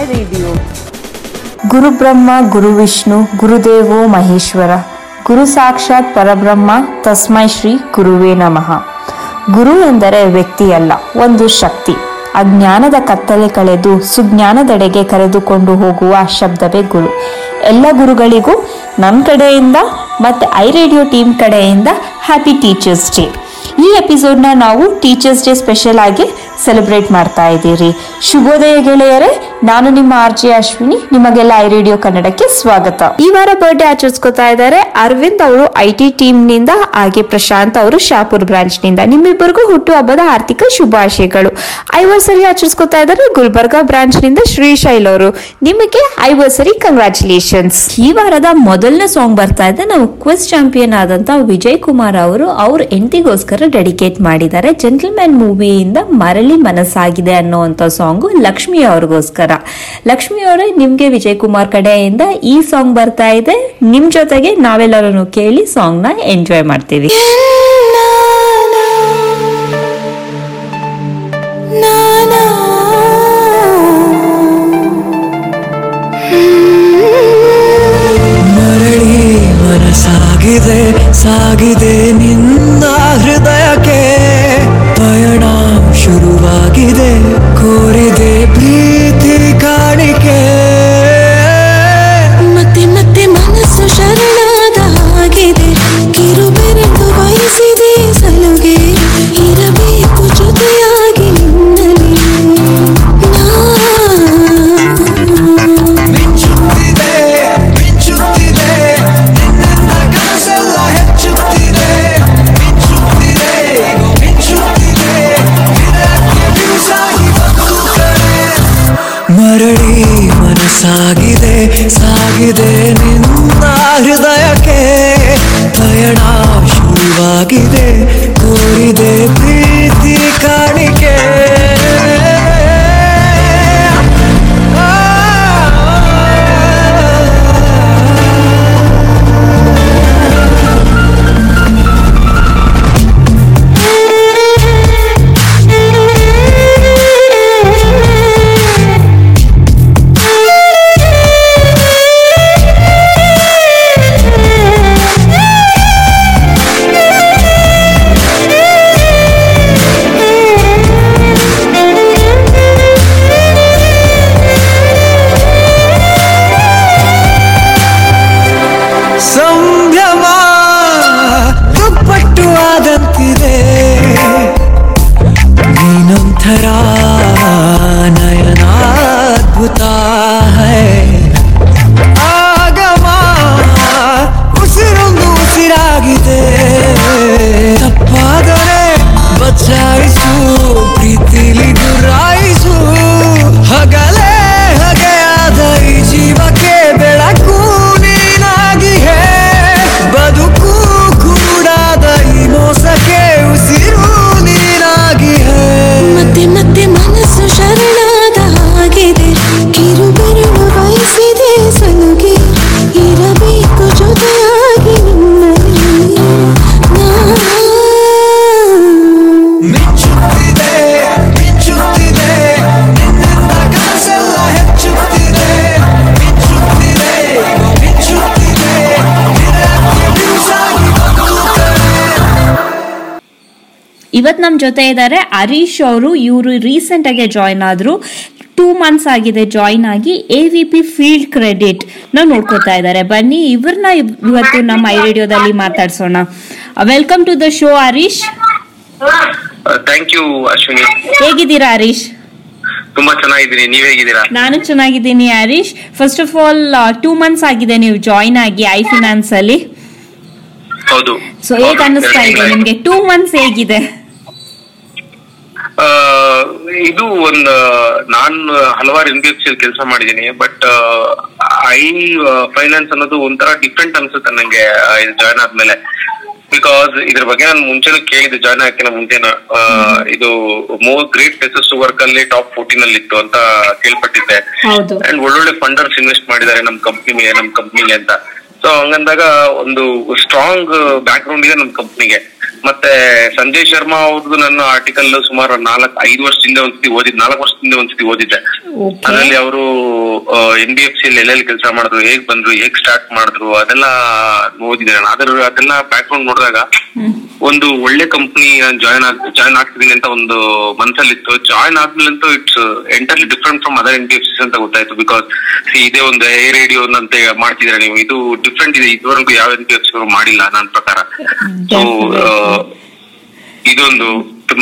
I radio ಗುರುಬ್ರಹ್ಮ ಗುರುವಿಷ್ಣು ಗುರುದೇವೋ ಮಹೇಶ್ವರ. ಗುರು ಸಾಕ್ಷಾತ್ ಪರಬ್ರಹ್ಮ, ತಸ್ಮೈ ಶ್ರೀ ಗುರುವೇ ನಮಃ. ಗುರು ಎಂದರೆ ವ್ಯಕ್ತಿಯಲ್ಲ, ಒಂದು ಶಕ್ತಿ. ಅಜ್ಞಾನದ ಕತ್ತಲೆ ಕಳೆದು ಸುಜ್ಞಾನದೆಡೆಗೆ ಕರೆದುಕೊಂಡು ಹೋಗುವ ಶಬ್ದವೇ ಗುರು. ಎಲ್ಲ ಗುರುಗಳಿಗೂ ನಮ್ಮ ಕಡೆಯಿಂದ ಮತ್ತು ಐ ರೇಡಿಯೋ ಟೀಮ್ ಕಡೆಯಿಂದ ಹ್ಯಾಪಿ ಟೀಚರ್ಸ್ ಡೇ ಈ ಎಪಿಸೋಡ್ನ ನಾವು ಟೀಚರ್ಸ್ ಡೇ ಸ್ಪೆಷಲ್ ಆಗಿ ಸೆಲೆಬ್ರೇಟ್ ಮಾಡ್ತಾ ಇದ್ದೀರಿ. ಶುಭೋದಯ ಗೆಳೆಯರೇ ನಾನು ನಿಮ್ಮ ಆರ್ ಜೆ ಅಶ್ವಿನಿ, ನಿಮಗೆಲ್ಲ ಐ ರೇಡಿಯೋ ಕನ್ನಡಕ್ಕೆ ಸ್ವಾಗತ. ಈ ವಾರ ಬರ್ಡೇ ಆಚರಿಸ್ಕೊತಾ ಇದ್ದಾರೆ. ಅರವಿಂದ್ ಅವರು ಐ ಟಿ ಟೀಮ್ನಿಂದ ಹಾಗೆ ಪ್ರಶಾಂತ್ ಅವರು ಶಾಪುರ್ ಬ್ರಾಂಚ್ನಿಂದ. ನಿಮ್ಮಿಬ್ಬರಿಗೂ ಹುಟ್ಟು ಹಬ್ಬದ ಆರ್ಥಿಕ ಶುಭಾಶಯಗಳು. ಐವರ್ಸರಿ ಆಚರಿಸ್ಕೊತಾ ಇದ್ದಾರೆ ಗುಲ್ಬರ್ಗಾ ಬ್ರಾಂಚ್ನಿಂದ ಶ್ರೀಶೈಲ್ ಅವರು. ನಿಮಗೆ ಐವರ್ಸರಿ ಕಂಗ್ರಾಚುಲೇಷನ್ಸ್ ಈ ವಾರದ ಮೊದಲನೇ ಸಾಂಗ್ ಬರ್ತಾ ಇದೆ. ನಾವು ಕ್ವಿಸ್ ಚಾಂಪಿಯನ್ ಆದಂತ ವಿಜಯ್ ಕುಮಾರ್ ಅವರು ಅವ್ರ ಹೆಂಡತಿಗೋಸ್ಕರ ಡೆಡಿಕೇಟ್ ಮಾಡಿದ್ದಾರೆ. ಜೆಂಟಲ್ಮ್ಯಾನ್ ಮೂವಿಯಿಂದ ಮರಳಿ ಮನಸ್ಸಾಗಿದೆ ಅನ್ನೋಂಥ ಸಾಂಗು ಲಕ್ಷ್ಮಿ ಅವ್ರಿಗೋಸ್ಕರ. ಲಕ್ಷ್ಮಿ ಅವರೇ ನಿಮ್ಗೆ ವಿಜಯ್ ಕುಮಾರ್ ಕಡೆಯಿಂದ ಈ ಸಾಂಗ್ ಬರ್ತಾ ಇದೆ. ನಿಮ್ ಜೊತೆಗೆ ನಾವೆಲ್ಲರೂ ಕೇಳಿ ಸಾಂಗ್ನ ಎಂಜಾಯ್ ಮಾಡ್ತೀವಿ ಸಾಗಿದೆ ಸಾಗಿದೆ ನಿನ್ನ ಹೃದಯಕ್ಕೆ. ಪಯಣ ಶುರುವಾಗಿದೆ ಕೋರಿದೆ ಇವತ್ ನಮ್ಮ ಜೊತೆ ಇದ್ದಾರೆ ಹರೀಶ್ ಅವರು. ಇವರು ರೀಸೆಂಟ್ ಆಗಿ ಜಾಯ್ನ್ ಆದ್ರು. ಟೂ ಮಂತ್ಸ್ ಆಗಿದೆ ಜಾಯ್ನ್ ಆಗಿ. A V P field credit ನಾವು ನೋಡ್ಕೋತಾ ಇದ್ದಾರೆ ಬನ್ನಿ ಇವ್ರನ್ನ ಇವತ್ತು ನಮ್ಮ ಐ ರೇಡಿಯೋದಲ್ಲಿ ಮಾತಾಡ್ಸೋಣ. Welcome to the show Harish. Thank you Ashwini. ಹೇಗಿದ್ದೀರಾ ಹರೀಶ್? ತುಂಬಾ ಚೆನ್ನಾಗಿದ್ದೀನಿ. ನೀವ್ ಹೇಗಿದ್ದೀರಾ? ನಾನು ಚೆನ್ನಾಗಿದ್ದೀನಿ Harish. First of all two months ಆಗಿದೆ ನೀವು ಜಾಯ್ನ್ ಆಗಿ ಐ ಫಿನಾನ್ಸ್ ಅಲ್ಲಿ. ಹೌದು. ಸೊ ಹೇಗ್ ಅನಿಸ್ತಾ ಇದೆ ನಿಮ್ಗೆ? ಟೂ ಮಂತ್ಸ್ ಹೇಗಿದೆ? ಇದು ಒಂದು ನಾನ್ ಹಲವಾರು ಎನ್ ಬಿ ಎಫ್ ಸಿ ಕೆಲಸ ಮಾಡಿದ್ದೀನಿ ಬಟ್ ಐ ಫೈನಾನ್ಸ್ ಅನ್ನೋದು ಒಂಥರ ಡಿಫ್ರೆಂಟ್ ಅನ್ಸುತ್ತೆ ನಂಗೆ ಇದು ಜಾಯ್ನ್ ಆದ್ಮೇಲೆ. ಬಿಕಾಸ್ ಇದ್ರ ಬಗ್ಗೆ ನಾನು ಮುಂಚೆನೂ ಕೇಳಿದ್ದೆ ಜಾಯ್ನ್ ಹಾಕಿನ ಮುಂಚೆನ ಇದು more great places to work ಅಲ್ಲಿ ಟಾಪ್ ಫೋರ್ಟೀನ್ ಅಲ್ಲಿ ಇತ್ತು ಅಂತ ಕೇಳ್ಪಟ್ಟಿದ್ದೆ. ಅಂಡ್ ಒಳ್ಳೊಳ್ಳೆ ಫಂಡರ್ಸ್ ಇನ್ವೆಸ್ಟ್ ಮಾಡಿದ್ದಾರೆ ನಮ್ ಕಂಪ್ನಿ ನಮ್ ಕಂಪ್ನಿಗೆ ಅಂತ. ಸೊ ಹಂಗಂದಾಗ ಒಂದು ಸ್ಟ್ರಾಂಗ್ ಬ್ಯಾಕ್ ಗ್ರೌಂಡ್ ಇದೆ ನಮ್ಮ ಕಂಪ್ನಿಗೆ ಮತ್ತೆ ಸಂಜಯ್ ಶರ್ಮಾ ಅವ್ರದ್ದು ನನ್ನ ಆರ್ಟಿಕಲ್ ಸುಮಾರು ನಾಲ್ಕು ಐದು ವರ್ಷದಿಂದ ಒಂದ್ಸತಿ ಓದಿದ್ ನಾಲ್ಕು ವರ್ಷದಿಂದ ಒಂದ್ಸತಿ ಓದಿದ್ದೆ. ಅದರಲ್ಲಿ ಅವರು ಎನ್ ಬಿ ಎಫ್ ಸಿ ಎಲ್ಲೆಲ್ಲಿ ಕೆಲಸ ಮಾಡಿದ್ರು ಹೇಗ್ ಬಂದ್ರು ಹೇಗ್ ಸ್ಟಾರ್ಟ್ ಮಾಡಿದ್ರು ಅದೆಲ್ಲ ಓದಿದೆ ನಾನು. ಆದ್ರೆ ಅದೆಲ್ಲ ಬ್ಯಾಕ್ ಗ್ರೌಂಡ್ ನೋಡಿದಾಗ ಒಂದು ಒಳ್ಳೆ ಕಂಪ್ನಿ ಜಾಯ್ನ್ ಆಗ್ ಜಾಯ್ನ್ ಆಗ್ತಿದ್ದೀನಿ ಅಂತ ಒಂದು ಮನ್ಸಲ್ಲಿತ್ತು. Join ಆದ್ಮೇಲಂತೂ it's entirely different from other N B F C ಅಂತ ಗೊತ್ತಾಯ್ತು. ಬಿಕಾಸ್ ಇದೇ ಒಂದು ಏ ರೇಡಿಯೋ ಅಂತ ಮಾಡ್ತಿದ್ರೆ ನೀವು. ಇದು ಡಿಫ್ರೆಂಟ್ ಇದೆ. ಇದುವರೆಗೂ ಯಾವ ರೀತಿ ಮಾಡಿಲ್ಲ ನನ್ನ ಪ್ರಕಾರ. ಸೊ ಇದೊಂದು